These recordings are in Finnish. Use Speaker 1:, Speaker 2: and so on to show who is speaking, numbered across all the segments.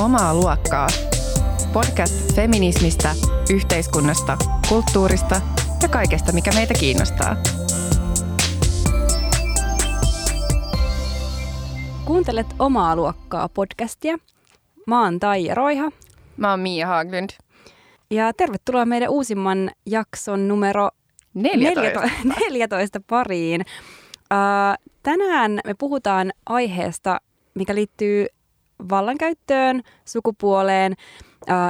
Speaker 1: Omaa luokkaa. Podcast feminismistä, yhteiskunnasta, kulttuurista ja kaikesta, mikä meitä kiinnostaa.
Speaker 2: Kuuntelet Omaa luokkaa podcastia. Mä oon Taija Roiha.
Speaker 1: Mä oon Mia Haglund.
Speaker 2: Ja tervetuloa meidän uusimman jakson numero
Speaker 1: 14.
Speaker 2: 14 pariin. Uh, tänään me puhutaan aiheesta, mikä liittyy vallankäyttöön, sukupuoleen,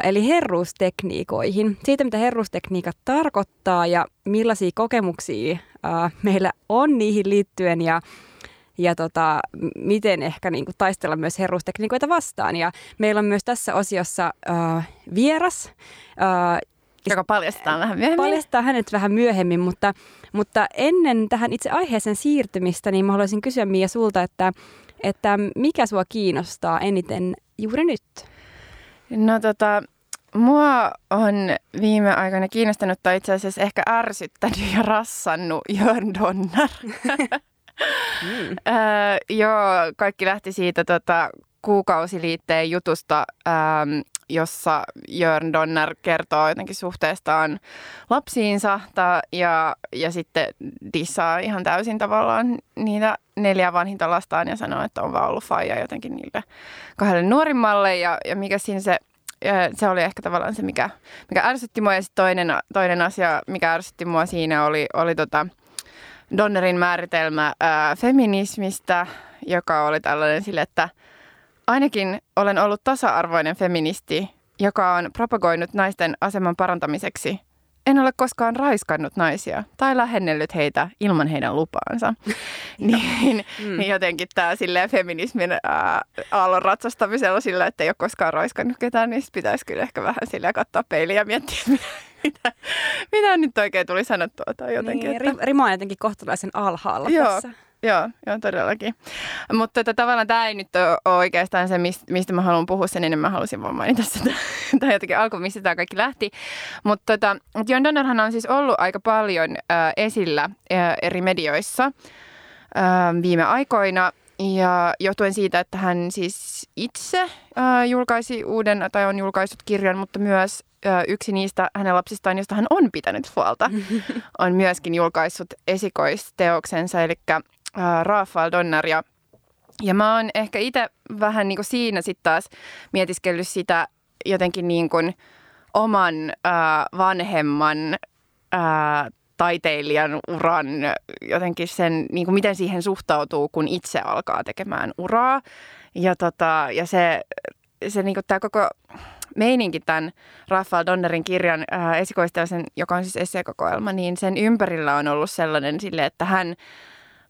Speaker 2: eli herruustekniikoihin. Siitä, mitä herruustekniikat tarkoittaa ja millaisia kokemuksia meillä on niihin liittyen ja ja tota, miten ehkä niin kuin, taistella myös herruustekniikoita vastaan. Ja meillä on myös tässä osiossa uh, vieras, uh,
Speaker 1: joka paljastetaan vähän myöhemmin.
Speaker 2: Paljastetaan hänet vähän myöhemmin, mutta, mutta ennen tähän itse aiheeseen siirtymistä, niin mä haluaisin kysyä Mia sulta, että, että mikä sua kiinnostaa eniten juuri nyt?
Speaker 1: No tota, mua on viime aikoina kiinnostanut tai itse asiassa ehkä ärsyttänyt ja rassannut Jörn Donner. mm. öö, joo, kaikki lähti siitä tota, kuukausiliitteen jutusta, ähm, jossa Jörn Donner kertoo jotenkin suhteestaan lapsiinsa ta, ja, ja sitten dissaa ihan täysin tavallaan niitä neljä vanhinta lastaan ja sanoo, että on vaan ollut faija jotenkin niille kahdelle nuorimmalle ja, ja mikä siinä se se oli ehkä tavallaan se, mikä, mikä ärsytti mua. Ja sitten toinen, toinen asia, mikä ärsytti mua siinä oli, oli tota Donnerin määritelmä ää, feminismistä, joka oli tällainen sille, että – Ainakin olen ollut tasa-arvoinen feministi, joka on propagoinut naisten aseman parantamiseksi. En ole koskaan raiskannut naisia tai lähennellyt heitä ilman heidän lupaansa. niin, mm. niin jotenkin tämä feminismin ää, aallon ratsastamisella sillä, että ei ole koskaan raiskannut ketään, niin pitäisi kyllä ehkä vähän sillä katsoa peiliä ja miettiä, mitä, mitä nyt oikein tuli sanottua. Tai jotenkin,
Speaker 2: niin, että... Rima on jotenkin kohtalaisen alhaalla
Speaker 1: Joo.
Speaker 2: tässä.
Speaker 1: Joo, joo, todellakin. Mutta tota, tavallaan tämä ei nyt ole oikeastaan se, mistä mä haluan puhua sen enemmän. Mä halusin vaan mainita sitä, tai jotenkin alku, mistä tämä kaikki lähti. Mutta tota, John Donnerhan on siis ollut aika paljon äh, esillä äh, eri medioissa äh, viime aikoina. Ja johtuen siitä, että hän siis itse äh, julkaisi uuden, tai on julkaissut kirjan, mutta myös äh, yksi niistä hänen lapsistaan, josta hän on pitänyt huolta, on myöskin julkaissut esikoisteoksensa, eli äh, Rafael Donner ja ja mä oon ehkä itse vähän niin kuin siinä sitten taas mietiskellyt sitä jotenkin niin kuin oman äh, vanhemman äh, taiteilijan uran, jotenkin sen, niin kuin miten siihen suhtautuu, kun itse alkaa tekemään uraa. Ja, tota, ja se, se niin kuin tämä koko meininki tämän Rafael Donnerin kirjan äh, esikoistelsen, joka on siis esseekokoelma, niin sen ympärillä on ollut sellainen sille, että hän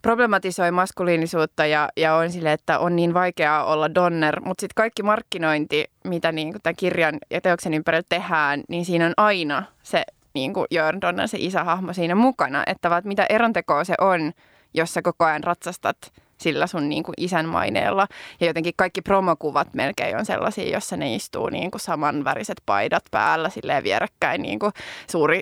Speaker 1: problematisoi maskuliinisuutta ja, ja on sille, että on niin vaikeaa olla donner, mutta sitten kaikki markkinointi, mitä niin tämän kirjan ja teoksen ympärillä tehdään, niin siinä on aina se niin kuin Jörn Donner, se isähahmo siinä mukana, että vaat mitä erontekoa se on, jos sä koko ajan ratsastat sillä sun niin kuin isän maineella. Ja jotenkin kaikki promokuvat melkein on sellaisia, jossa ne istuu niin kuin samanväriset paidat päällä silleen vierekkäin. Niin kuin suuri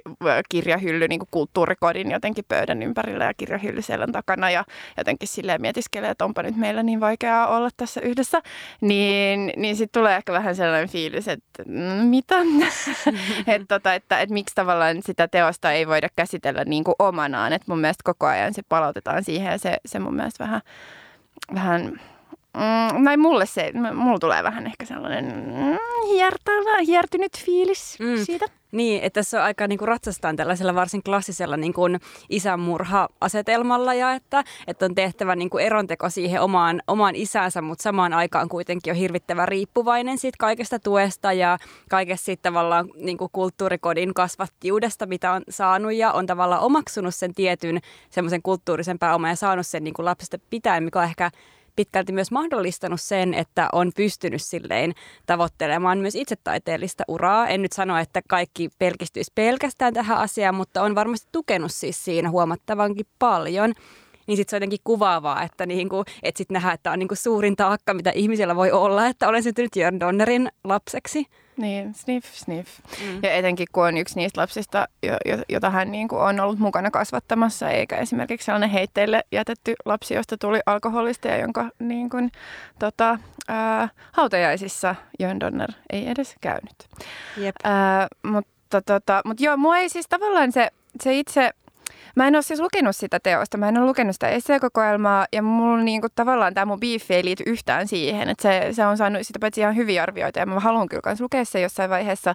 Speaker 1: kirjahylly niin kuin kulttuurikodin jotenkin pöydän ympärillä ja kirjahylly selän takana. Ja jotenkin silleen mietiskelee, että onpa nyt meillä niin vaikeaa olla tässä yhdessä. Niin, niin sitten tulee ehkä vähän sellainen fiilis, että mm, mitä? Että, tota, että, että miksi tavallaan sitä teosta ei voida käsitellä niin kuin omanaan. Että mun mielestä koko ajan se palautetaan siihen ja se, se mun mielestä vähän vähän, mm, näin mulle se, mulla tulee vähän ehkä sellainen mm, hiertävä, hiertynyt fiilis mm. siitä.
Speaker 2: Niin, että tässä on aika niin kuin ratsastaan tällaisella varsin klassisella niin kuin isänmurha-asetelmalla ja että, että on tehtävä niin kuin eronteko siihen omaan, omaan isänsä, mutta samaan aikaan kuitenkin on hirvittävä riippuvainen siitä kaikesta tuesta ja kaikesta siitä tavallaan niin kuin kulttuurikodin kasvattiudesta, mitä on saanut ja on tavallaan omaksunut sen tietyn semmoisen kulttuurisen pääoman ja saanut sen niin kuin lapsesta pitäen, mikä on ehkä pitkälti myös mahdollistanut sen, että on pystynyt silleen tavoittelemaan myös itse taiteellista uraa. En nyt sano, että kaikki pelkistyisi pelkästään tähän asiaan, mutta on varmasti tukenut siis siinä huomattavankin paljon. niin sitten se on jotenkin kuvaavaa, että niinku, et sitten nähdään, että on niinku suurin taakka, mitä ihmisellä voi olla, että olen syntynyt Jörn Donnerin lapseksi.
Speaker 1: Niin, sniff, sniff. Mm. Ja etenkin kun on yksi niistä lapsista, jota hän niin kuin on ollut mukana kasvattamassa, eikä esimerkiksi sellainen heitteille jätetty lapsi, josta tuli alkoholista ja jonka niin kuin, tota, ää, hautajaisissa Jön Donner ei edes käynyt.
Speaker 2: Jep.
Speaker 1: Ää, mutta, tota, mutta joo, mua ei siis tavallaan se, se itse Mä en ole siis lukenut sitä teosta, mä en ole lukenut sitä esseekokoelmaa ja mulla niinku tavallaan tämä mun biifi ei liity yhtään siihen, että se, se on saanut sitä paitsi ihan hyviä arvioita ja mä haluan kyllä myös lukea se jossain vaiheessa,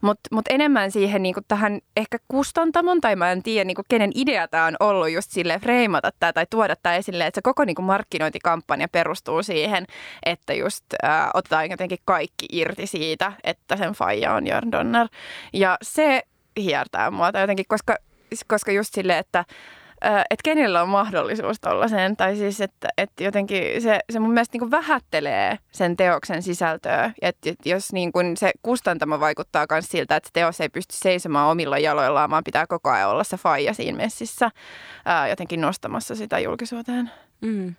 Speaker 1: mutta mut enemmän siihen niinku tähän ehkä kustantamon tai mä en tiedä niinku kenen idea tämä on ollut just sille freimata tämä tai tuoda tämä esille, että se koko niinku markkinointikampanja perustuu siihen, että just äh, otetaan jotenkin kaikki irti siitä, että sen faija on Jörn Donner. Ja se hiertää mua tai jotenkin, koska koska just silleen, että että kenellä on mahdollisuus sen Tai siis, että, että jotenkin se, se mun mielestä niin vähättelee sen teoksen sisältöä. Että jos niin kuin se kustantama vaikuttaa myös siltä, että se teos ei pysty seisomaan omilla jaloillaan, vaan pitää koko ajan olla se faija siinä messissä ää, jotenkin nostamassa sitä julkisuuteen. Mm.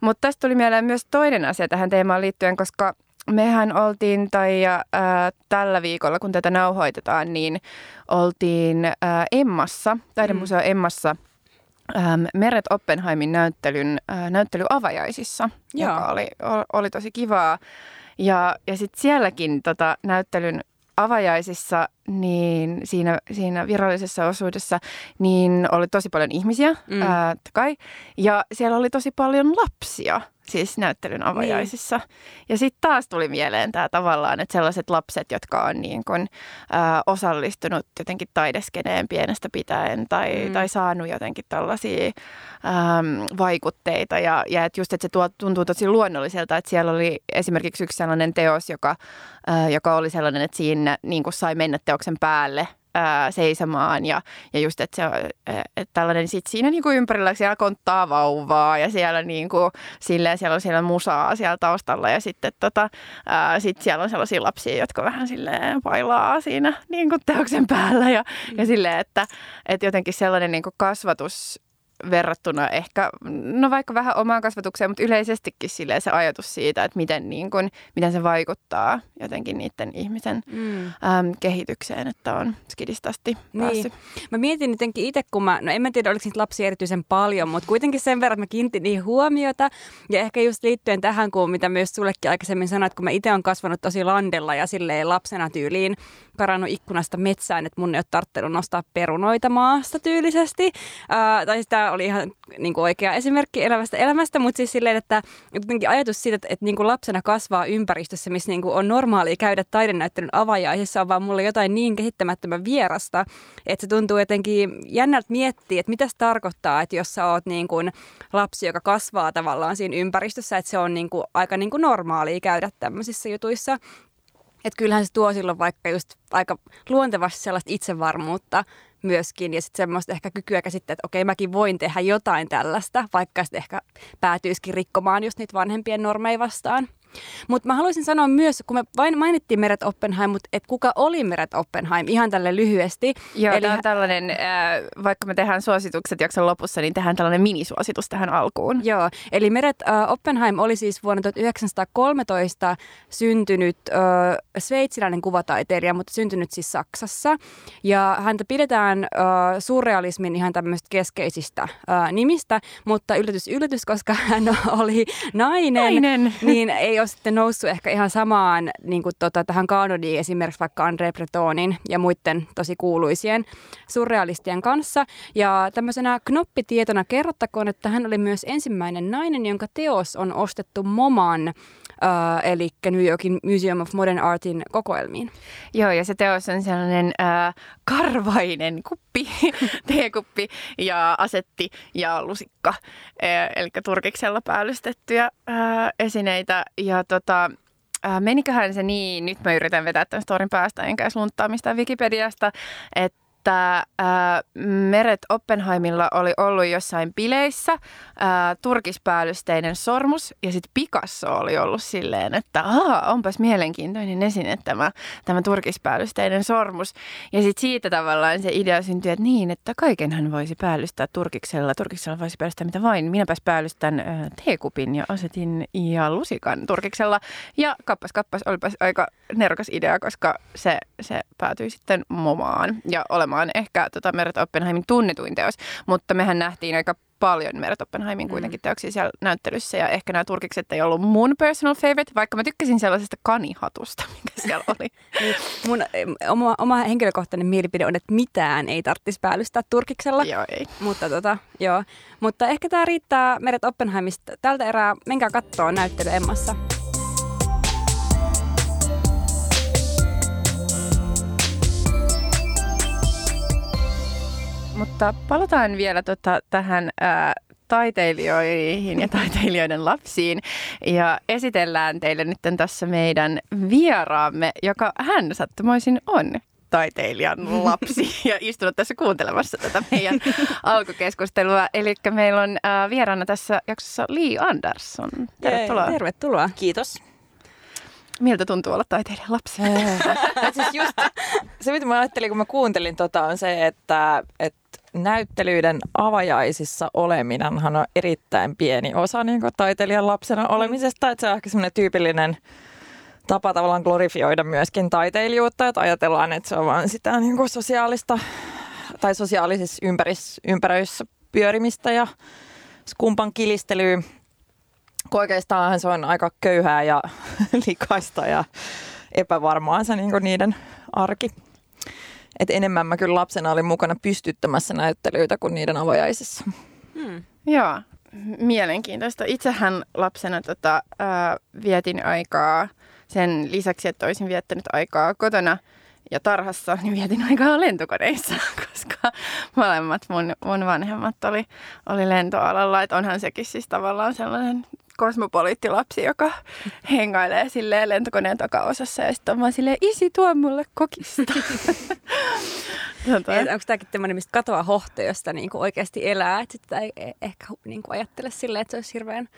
Speaker 1: Mutta tästä tuli mieleen myös toinen asia tähän teemaan liittyen, koska mehän oltiin, tai äh, tällä viikolla, kun tätä nauhoitetaan, niin oltiin äh, Emmassa, taidemuseo mm. Emmassa, ähm, Meret Oppenheimin näyttelyn, äh, näyttelyavajaisissa, Joo. joka oli, oli tosi kivaa. Ja, ja sitten sielläkin tota, näyttelyn avajaisissa, niin siinä, siinä virallisessa osuudessa, niin oli tosi paljon ihmisiä, mm. ää, kai, ja siellä oli tosi paljon lapsia siis näyttelyn niin. avajaisissa. Niin. Ja sitten taas tuli mieleen tämä tavallaan, että sellaiset lapset, jotka on niin kun, ä, osallistunut jotenkin taideskeneen pienestä pitäen tai, mm. tai saanut jotenkin tällaisia ä, vaikutteita. Ja, ja et just, että se tuo, tuntuu tosi luonnolliselta, että siellä oli esimerkiksi yksi sellainen teos, joka, ä, joka oli sellainen, että siinä niin sai mennä teoksen päälle ää, seisomaan ja, ja just, että, se, että tällainen sit siinä niinku ympärillä siellä konttaa vauvaa ja siellä, niinku, silleen, siellä on siellä musaa siellä taustalla ja sitten tota, ää, sit siellä on sellaisia lapsia, jotka vähän silleen pailaa siinä niinku teoksen päällä ja, mm. ja silleen, että, että jotenkin sellainen niinku kasvatus verrattuna ehkä, no vaikka vähän omaan kasvatukseen, mutta yleisestikin silleen se ajatus siitä, että miten, niin kun, miten se vaikuttaa jotenkin niiden ihmisen mm. äm, kehitykseen, että on skidistasti niin. päässyt.
Speaker 2: Niin. Mä mietin jotenkin itse, kun mä, no en mä tiedä oliko niitä lapsia erityisen paljon, mutta kuitenkin sen verran, että mä kiinnitin niihin huomiota ja ehkä just liittyen tähän, kun mitä myös sullekin aikaisemmin sanoit, kun mä itse on kasvanut tosi landella ja silleen lapsena tyyliin karannut ikkunasta metsään, että mun ei ole tarttunut nostaa perunoita maasta tyylisesti. Ää, tai sitä oli ihan niin kuin oikea esimerkki elävästä elämästä, mutta siis silleen, että jotenkin ajatus siitä, että, että niin kuin lapsena kasvaa ympäristössä, missä niin kuin on normaali käydä taidenäyttelyn avajaisissa, on vaan mulle jotain niin kehittämättömän vierasta, että se tuntuu jotenkin jännältä miettiä, että mitä se tarkoittaa, että jos sä oot niin kuin lapsi, joka kasvaa tavallaan siinä ympäristössä, että se on niin kuin aika niin kuin normaalia käydä tämmöisissä jutuissa. Että kyllähän se tuo silloin vaikka just aika luontevasti sellaista itsevarmuutta myöskin ja sitten semmoista ehkä kykyä käsittää, että okei mäkin voin tehdä jotain tällaista, vaikka sitten ehkä päätyisikin rikkomaan just niitä vanhempien normeja vastaan. Mutta mä haluaisin sanoa myös, kun me vain mainittiin Meret Oppenheim, mutta et kuka oli Meret Oppenheim, ihan tälle lyhyesti.
Speaker 1: Joo, Eli... tämä on tällainen, äh, vaikka me tehdään suositukset jakson lopussa, niin tehdään tällainen minisuositus tähän alkuun.
Speaker 2: Joo, eli Meret äh, Oppenheim oli siis vuonna 1913 syntynyt äh, sveitsiläinen kuvataiteilija, mutta syntynyt siis Saksassa. Ja häntä pidetään äh, surrealismin ihan tämmöistä keskeisistä äh, nimistä, mutta yllätys yllätys, koska hän oli nainen, nainen. niin ei ole ole sitten noussut ehkä ihan samaan niin kuin tota, tähän kanoniin esimerkiksi vaikka André Bretonin ja muiden tosi kuuluisien surrealistien kanssa. Ja tämmöisenä knoppitietona kerrottakoon, että hän oli myös ensimmäinen nainen, jonka teos on ostettu MoMAn Uh, eli New Yorkin Museum of Modern Artin kokoelmiin.
Speaker 1: Joo, ja se teos on sellainen uh, karvainen kuppi, teekuppi ja asetti ja lusikka, uh, eli turkiksella päällystettyjä uh, esineitä. Ja tota, uh, meniköhän se niin, nyt mä yritän vetää tämän storin päästä, enkä edes lunttaa mistään Wikipediasta, että että ää, Meret Oppenheimilla oli ollut jossain bileissä ää, turkispäällysteinen sormus ja sitten Picasso oli ollut silleen, että Aa, onpas mielenkiintoinen esine tämä, tämä turkispäällysteinen sormus. Ja sitten siitä tavallaan se idea syntyi, että niin, että kaikenhan voisi päällystää turkiksella. Turkiksella voisi päällystää mitä vain. Minäpäs päällystän ää, teekupin ja asetin ja lusikan turkiksella. Ja kappas kappas, olipas aika nerokas idea, koska se, se päätyi sitten momaan ja olemaan ehkä tota Meret Oppenheimin tunnetuin teos. Mutta mehän nähtiin aika paljon Meret Oppenheimin kuitenkin mm. teoksia siellä näyttelyssä ja ehkä nämä turkikset ei ollut mun personal favorite, vaikka mä tykkäsin sellaisesta kanihatusta, mikä siellä oli.
Speaker 2: Niin, mun oma, oma henkilökohtainen mielipide on, että mitään ei tarvitsisi päällystää turkiksella.
Speaker 1: Joo, ei.
Speaker 2: Mutta, tota, joo. Mutta ehkä tämä riittää Meret Oppenheimista. Tältä erää menkää katsoa näyttely Emmassa.
Speaker 1: Mutta palataan vielä tota, tähän ää, taiteilijoihin ja taiteilijoiden lapsiin. Ja esitellään teille nyt tässä meidän vieraamme, joka hän sattumoisin on taiteilijan lapsi ja istunut tässä kuuntelemassa tätä meidän alkukeskustelua. Eli meillä on äh, vieraana tässä jaksossa Lee Andersson.
Speaker 2: Tervetuloa. Tervetuloa.
Speaker 3: Kiitos.
Speaker 1: Miltä tuntuu olla taiteilijan lapsi?
Speaker 3: siis just se, mitä mä ajattelin, kun mä kuuntelin tota, on se, että, että näyttelyiden avajaisissa oleminenhan on erittäin pieni osa niin taiteilijan lapsena olemisesta. Että se on ehkä semmoinen tyypillinen tapa tavallaan glorifioida myöskin taiteilijuutta, että ajatellaan, että se on vain sitä niin kuin sosiaalista tai sosiaalisissa ympäris, ympäröissä pyörimistä ja skumpan kilistelyä. Oikeastaan se on aika köyhää ja likaista ja epävarmaa se niin niiden arki. Et enemmän mä kyllä lapsena olin mukana pystyttämässä näyttelyitä kuin niiden avajaisissa.
Speaker 1: Hmm. Joo, mielenkiintoista. Itsehän lapsena tota, ää, vietin aikaa sen lisäksi, että olisin viettänyt aikaa kotona ja tarhassa, niin vietin aikaa lentokoneissa, koska molemmat mun, mun vanhemmat oli, oli lentoalalla. Että onhan sekin siis tavallaan sellainen kosmopoliittilapsi, joka hengailee silleen lentokoneen takaosassa ja sitten on vaan silleen, isi tuo mulle kokista.
Speaker 2: tota. Onko tämäkin tämmöinen, mistä katoaa hohto, josta niinku oikeasti elää, että sitä ei e- ehkä niinku ajattele silleen, että se olisi hirveän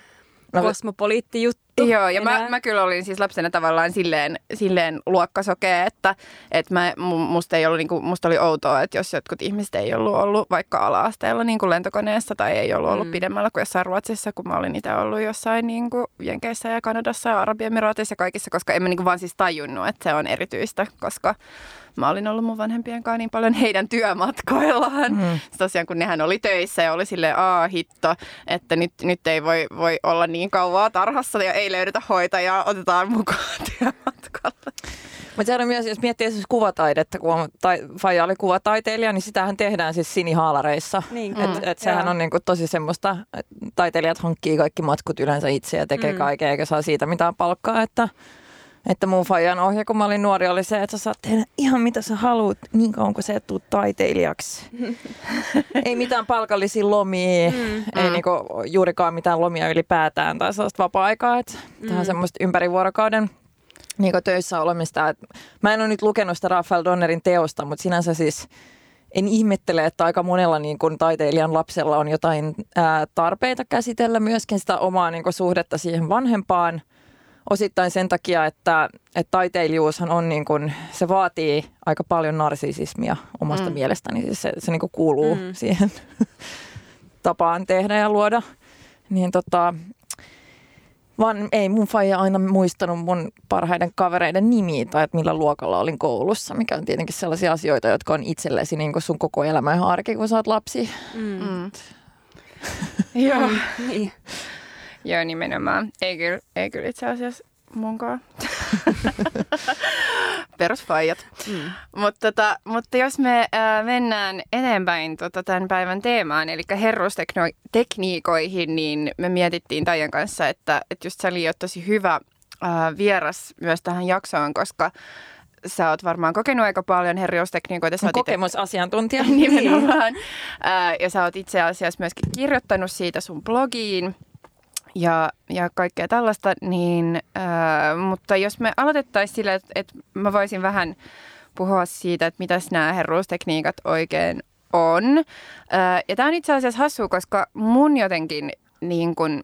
Speaker 2: no, kosmopoliitti juttu.
Speaker 1: Joo, ja mä, mä kyllä olin siis lapsena tavallaan silleen, silleen luokkasokea, että, että mä, musta, ei ollut, niin kuin, musta oli outoa, että jos jotkut ihmiset ei ollut ollut vaikka ala-asteella niin kuin lentokoneessa tai ei ollut ollut mm. pidemmällä kuin jossain Ruotsissa, kun mä olin itse ollut jossain niin kuin Jenkeissä ja Kanadassa ja Arabiemiraateissa ja kaikissa, koska en mä niin kuin vaan siis tajunnut, että se on erityistä, koska mä olin ollut mun vanhempien kanssa niin paljon heidän työmatkoillaan. Mm. Tosiaan kun nehän oli töissä ja oli sille aa hitto, että nyt, nyt ei voi, voi olla niin kauaa tarhassa ja ei löydetä hoitajaa, otetaan mukaan työmatkalle.
Speaker 3: Mutta sehän on myös, jos miettii siis kuvataidetta, kun tai, Faija oli kuvataiteilija, niin sitähän tehdään siis sinihaalareissa. Niin, et, mm, et sehän on niinku tosi semmoista, että taiteilijat hankkii kaikki matkut yleensä itse ja tekee mm. kaiken, eikä saa siitä mitään palkkaa, että että mun fajan ohje, kun mä olin nuori, oli se, että sä saat tehdä ihan mitä sä haluat, niin kauan kuin sä et tuu taiteilijaksi. ei mitään palkallisia lomia, mm. ei mm. niinku juurikaan mitään lomia ylipäätään tai sellaista vapaa-aikaa. Että mm. Tähän semmoista ympärivuorokauden niin töissä olemista. Et mä en ole nyt lukenut sitä Rafael Donnerin teosta, mutta sinänsä siis en ihmettele, että aika monella niin kun taiteilijan lapsella on jotain ää, tarpeita käsitellä myöskin sitä omaa niin kun, suhdetta siihen vanhempaan – osittain sen takia, että, että taiteilijuushan on niin kuin, se vaatii aika paljon narsisismia omasta mm. mielestäni. Siis se, se niin kuin kuuluu mm. siihen tapaan tehdä ja luoda. Niin tota, vaan ei mun faija aina muistanut mun parhaiden kavereiden nimiä tai että millä luokalla olin koulussa, mikä on tietenkin sellaisia asioita, jotka on itsellesi niin kuin sun koko elämä ihan arki, kun sä oot lapsi. Mm. Mm.
Speaker 1: Joo. niin. Joo, nimenomaan. Ei kyllä, ei kyllä itse asiassa munkaan. Perusfaijat. Mm. Mutta, tota, mutta jos me äh, mennään eteenpäin tota, tämän päivän teemaan, eli herrustekniikoihin, niin me mietittiin Taijan kanssa, että, että just sä oli tosi hyvä äh, vieras myös tähän jaksoon, koska sä oot varmaan kokenut aika paljon herjaustekniikoita. Sä
Speaker 3: Kokemusasiantuntija.
Speaker 1: Nimenomaan. Äh, ja sä oot itse asiassa myöskin kirjoittanut siitä sun blogiin ja, ja kaikkea tällaista, niin, äh, mutta jos me aloitettaisiin sillä, että, että mä voisin vähän puhua siitä, että mitäs nämä herruustekniikat oikein on. Ja tämä on itse asiassa hassu, koska mun jotenkin niin kun,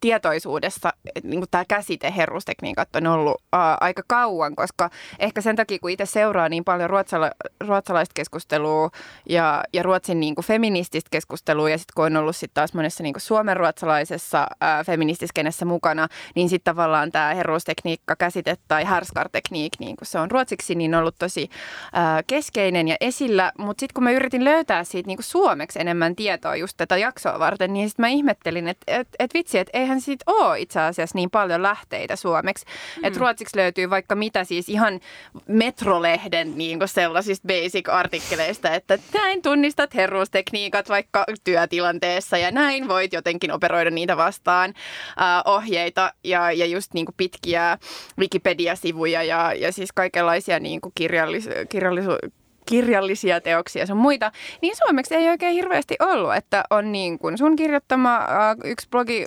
Speaker 1: tietoisuudessa niin tämä käsite herrustekniikat on ollut ää, aika kauan, koska ehkä sen takia, kun itse seuraa niin paljon ruotsala, ruotsalaista keskustelua ja, ja Ruotsin niin kuin feminististä keskustelua ja sitten kun on ollut sitten taas monessa niin kuin suomen ruotsalaisessa feministiskenessä mukana, niin sitten tavallaan tämä herrustekniikka käsite tai härskartekniik, niin kuin se on ruotsiksi, niin on ollut tosi ää, keskeinen ja esillä, mutta sitten kun mä yritin löytää siitä niin kuin suomeksi enemmän tietoa just tätä jaksoa varten, niin sitten mä ihmettelin, että et, et vitsi, että eihän siitä ole itse asiassa niin paljon lähteitä suomeksi. Mm. Että ruotsiksi löytyy vaikka mitä siis ihan metrolehden niin sellaisista basic-artikkeleista, että näin tunnistat herruustekniikat vaikka työtilanteessa ja näin voit jotenkin operoida niitä vastaan äh, ohjeita ja, ja just niin kuin pitkiä Wikipedia-sivuja ja, ja siis kaikenlaisia niin kuin kirjallis, kirjallis- kirjallisia teoksia ja muita, niin suomeksi ei oikein hirveästi ollut, että on niin kuin sun kirjoittama äh, yksi blogi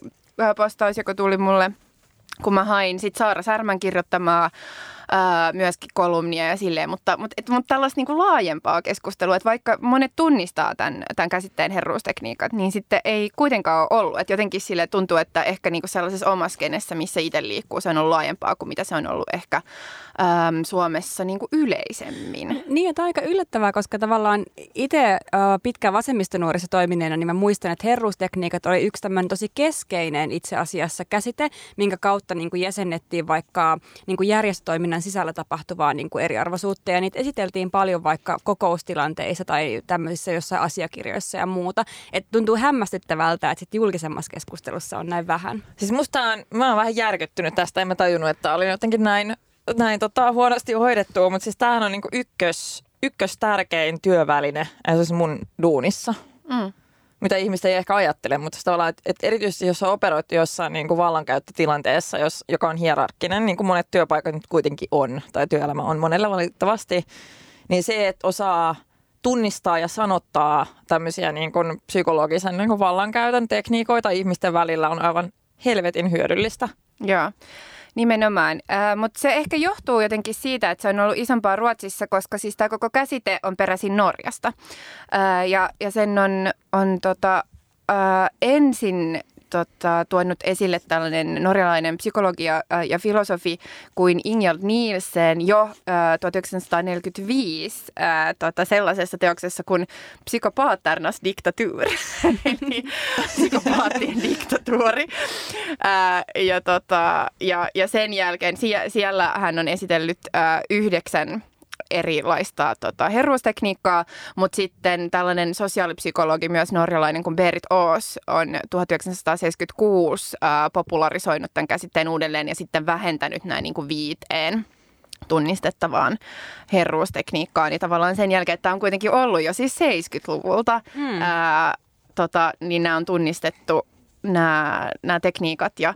Speaker 1: postaus, joka tuli mulle, kun mä hain sit Saara Särmän kirjoittamaa ää, myöskin kolumnia ja silleen, mutta, mutta, et, mutta tällaista niin kuin laajempaa keskustelua, että vaikka monet tunnistaa tämän, tämän käsitteen herruustekniikat, niin sitten ei kuitenkaan ole ollut. Että jotenkin sille tuntuu, että ehkä niin kuin sellaisessa omassa kenessä, missä itse liikkuu, se on ollut laajempaa kuin mitä se on ollut ehkä äm, Suomessa niin kuin yleisemmin.
Speaker 2: Niin, että aika yllättävää, koska tavallaan itse pitkään vasemmistonuorissa toimineena, niin mä muistan, että herruustekniikat oli yksi tämmöinen tosi keskeinen itse asiassa käsite, minkä kautta niin kuin jäsennettiin vaikka niin kuin järjestötoiminnan sisällä tapahtuvaa niin kuin eriarvoisuutta, ja niitä esiteltiin paljon vaikka kokoustilanteissa tai tämmöisissä jossain asiakirjoissa ja muuta. Että tuntuu hämmästyttävältä, että sit julkisemmassa keskustelussa on näin vähän.
Speaker 3: Siis musta on, mä oon vähän järkyttynyt tästä, en mä tajunnut, että oli jotenkin näin näin tota, huonosti hoidettua, mutta siis tämähän on niinku ykkös, ykkös tärkein työväline siis mun duunissa. Mm. Mitä ihmiset ei ehkä ajattele, mutta tavallaan, että, että erityisesti jos operoit jossain niin kuin vallankäyttötilanteessa, jos, joka on hierarkkinen, niin kuin monet työpaikat nyt kuitenkin on, tai työelämä on monella valitettavasti, niin se, että osaa tunnistaa ja sanottaa tämmöisiä niin kuin psykologisen niin kuin vallankäytön tekniikoita ihmisten välillä on aivan helvetin hyödyllistä.
Speaker 1: Joo. Nimenomaan, äh, mutta se ehkä johtuu jotenkin siitä, että se on ollut isompaa Ruotsissa, koska siis tämä koko käsite on peräisin Norjasta. Äh, ja, ja sen on, on tota, äh, ensin tota, tuonut esille tällainen norjalainen psykologia äh, ja filosofi kuin Ingjald Nielsen jo äh, 1945 äh, tota, sellaisessa teoksessa kuin Psykopaaternas diktatur, eli psykopaattien diktatuuri. Äh, ja, tota, ja, ja sen jälkeen sie, siellä hän on esitellyt äh, yhdeksän erilaista tota, herruustekniikkaa, mutta sitten tällainen sosiaalipsykologi, myös norjalainen kuin Berit Oos, on 1976 ää, popularisoinut tämän käsitteen uudelleen ja sitten vähentänyt näin niin kuin viiteen tunnistettavaan herruustekniikkaan. Niin tavallaan sen jälkeen, että tämä on kuitenkin ollut jo siis 70-luvulta, hmm. ää, tota, niin nämä on tunnistettu nämä, nämä tekniikat ja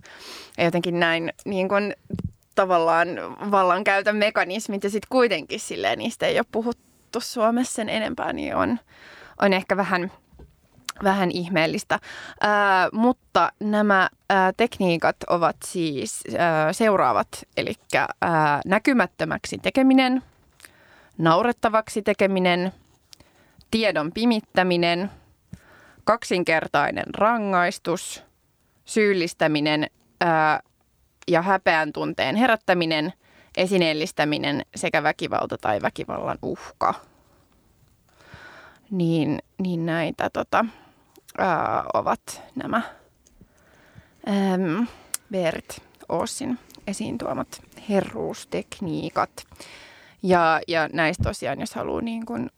Speaker 1: jotenkin näin niin kuin tavallaan vallankäytön mekanismit ja sitten kuitenkin silleen niistä ei ole puhuttu Suomessa sen enempää, niin on, on ehkä vähän, vähän ihmeellistä. Ää, mutta nämä ää, tekniikat ovat siis ää, seuraavat, eli näkymättömäksi tekeminen, naurettavaksi tekeminen, tiedon pimittäminen, kaksinkertainen rangaistus, syyllistäminen, ää, ja häpeän tunteen herättäminen, esineellistäminen sekä väkivalta tai väkivallan uhka. Niin, niin näitä tota, ää, ovat nämä äm, Berit Oossin esiin tuomat herruustekniikat. Ja, ja näistä tosiaan, jos haluaa niin kuin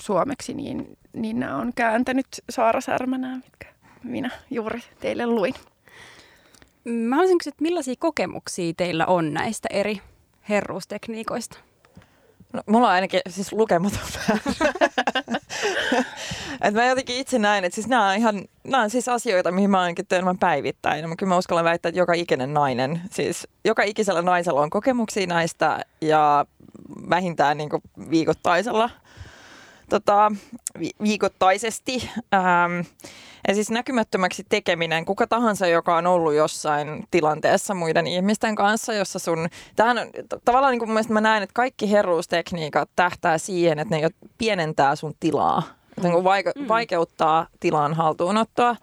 Speaker 1: suomeksi, niin, niin nämä on kääntänyt Saara Särmänää, mitkä minä juuri teille luin.
Speaker 2: Mä haluaisin kysyä, että millaisia kokemuksia teillä on näistä eri herruustekniikoista?
Speaker 3: No, mulla on ainakin siis lukematon Et mä jotenkin itse näen, että siis nämä on ihan nämä on siis asioita, mihin mä ainakin törmän päivittäin. Mä kyllä mä uskallan väittää, että joka ikinen nainen, siis joka ikisellä naisella on kokemuksia näistä ja vähintään niin viikoittaisella tota, vi- viikoittaisesti. Ähm, ja siis näkymättömäksi tekeminen, kuka tahansa, joka on ollut jossain tilanteessa muiden ihmisten kanssa, jossa sun... Tähän on, tavallaan niin kuin mun mä näen, että kaikki herruustekniikat tähtää siihen, että ne pienentää sun tilaa. Niin vaike- mm. vaikeuttaa tilan haltuunottoa.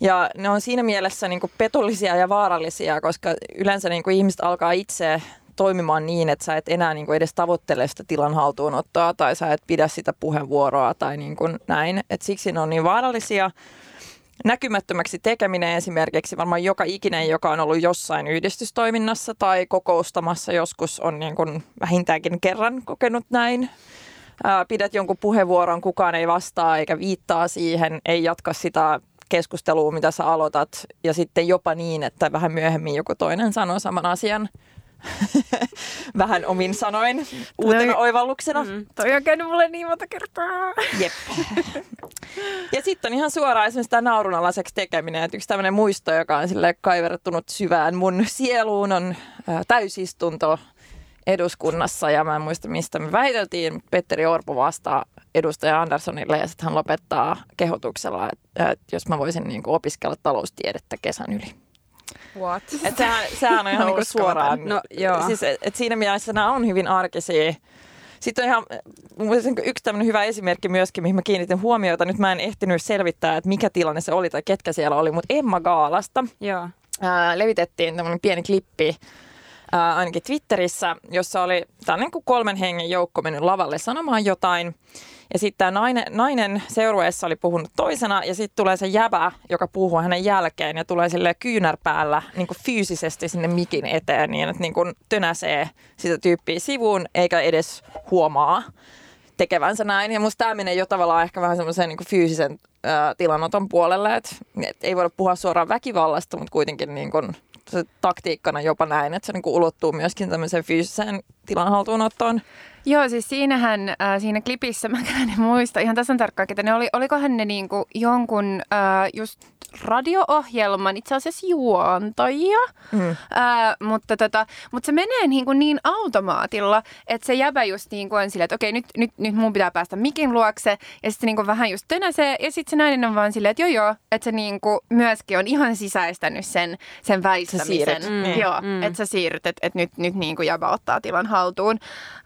Speaker 3: Ja ne on siinä mielessä niin kuin petollisia ja vaarallisia, koska yleensä niin kuin ihmiset alkaa itse toimimaan niin, että sä et enää niin kuin edes tavoittele sitä tilan haltuunottoa tai sä et pidä sitä puheenvuoroa tai niin kuin näin. Et siksi ne on niin vaarallisia. Näkymättömäksi tekeminen esimerkiksi, varmaan joka ikinen, joka on ollut jossain yhdistystoiminnassa tai kokoustamassa joskus, on niin kuin vähintäänkin kerran kokenut näin. pidät jonkun puheenvuoron, kukaan ei vastaa eikä viittaa siihen, ei jatka sitä keskustelua, mitä sä aloitat, ja sitten jopa niin, että vähän myöhemmin joku toinen sanoo saman asian vähän omin sanoin uutena Toi, oivalluksena. Mm,
Speaker 1: toi on käynyt mulle niin monta kertaa.
Speaker 3: Jep. ja sitten on ihan suoraan esimerkiksi tämä naurunalaiseksi tekeminen. Että yksi tämmöinen muisto, joka on sille kaivertunut syvään mun sieluun, on täysistunto eduskunnassa. Ja mä en muista, mistä me väiteltiin. Petteri Orpo vastaa edustaja Anderssonille ja sitten hän lopettaa kehotuksella, että, että jos mä voisin niin kuin opiskella taloustiedettä kesän yli.
Speaker 1: What?
Speaker 3: Et sehän, sehän on ihan niin suoraan. No, joo. Siis, et, et siinä mielessä nämä on hyvin arkisia. Sitten on ihan yksi tämmöinen hyvä esimerkki myöskin, mihin mä kiinnitin huomiota. Nyt mä en ehtinyt selvittää, että mikä tilanne se oli tai ketkä siellä oli, mutta Emma Gaalasta
Speaker 2: Joo.
Speaker 3: Ää, levitettiin tämmöinen pieni klippi ää, ainakin Twitterissä, jossa oli tämmöinen kuin kolmen hengen joukko mennyt lavalle sanomaan jotain. Ja sitten tämä nainen, nainen seurueessa oli puhunut toisena ja sitten tulee se jäbä, joka puhuu hänen jälkeen ja tulee sille kyynärpäällä niin kuin fyysisesti sinne mikin eteen niin, että niin kuin tönäsee sitä tyyppiä sivuun eikä edes huomaa tekevänsä näin. Ja musta tämä menee jo tavallaan ehkä vähän semmoisen niin fyysisen ää, tilanoton puolelle, että et ei voida puhua suoraan väkivallasta, mutta kuitenkin niin kuin, se taktiikkana jopa näin, että se niin kuin ulottuu myöskin tämmöiseen fyysiseen tilan haltuunottoon.
Speaker 1: Joo, siis siinähän, äh, siinä klipissä, mä en muista ihan tasan tarkkaan, että ne oli, olikohan ne niinku jonkun äh, just radio-ohjelman itse asiassa juontajia, mm. äh, mutta, tota, mutta se menee niin, kuin niin automaatilla, että se jäbä just niin kuin on silleen, että okei, nyt, nyt, nyt mun pitää päästä mikin luokse, ja sitten niin kuin vähän just tönäsee, ja sitten se nainen on vaan silleen, että joo joo, että se niin kuin myöskin on ihan sisäistänyt sen, sen väistämisen. Sä mm. Joo, mm. että sä siirryt, että, että nyt, nyt niin kuin jäbä ottaa tilan haltuun.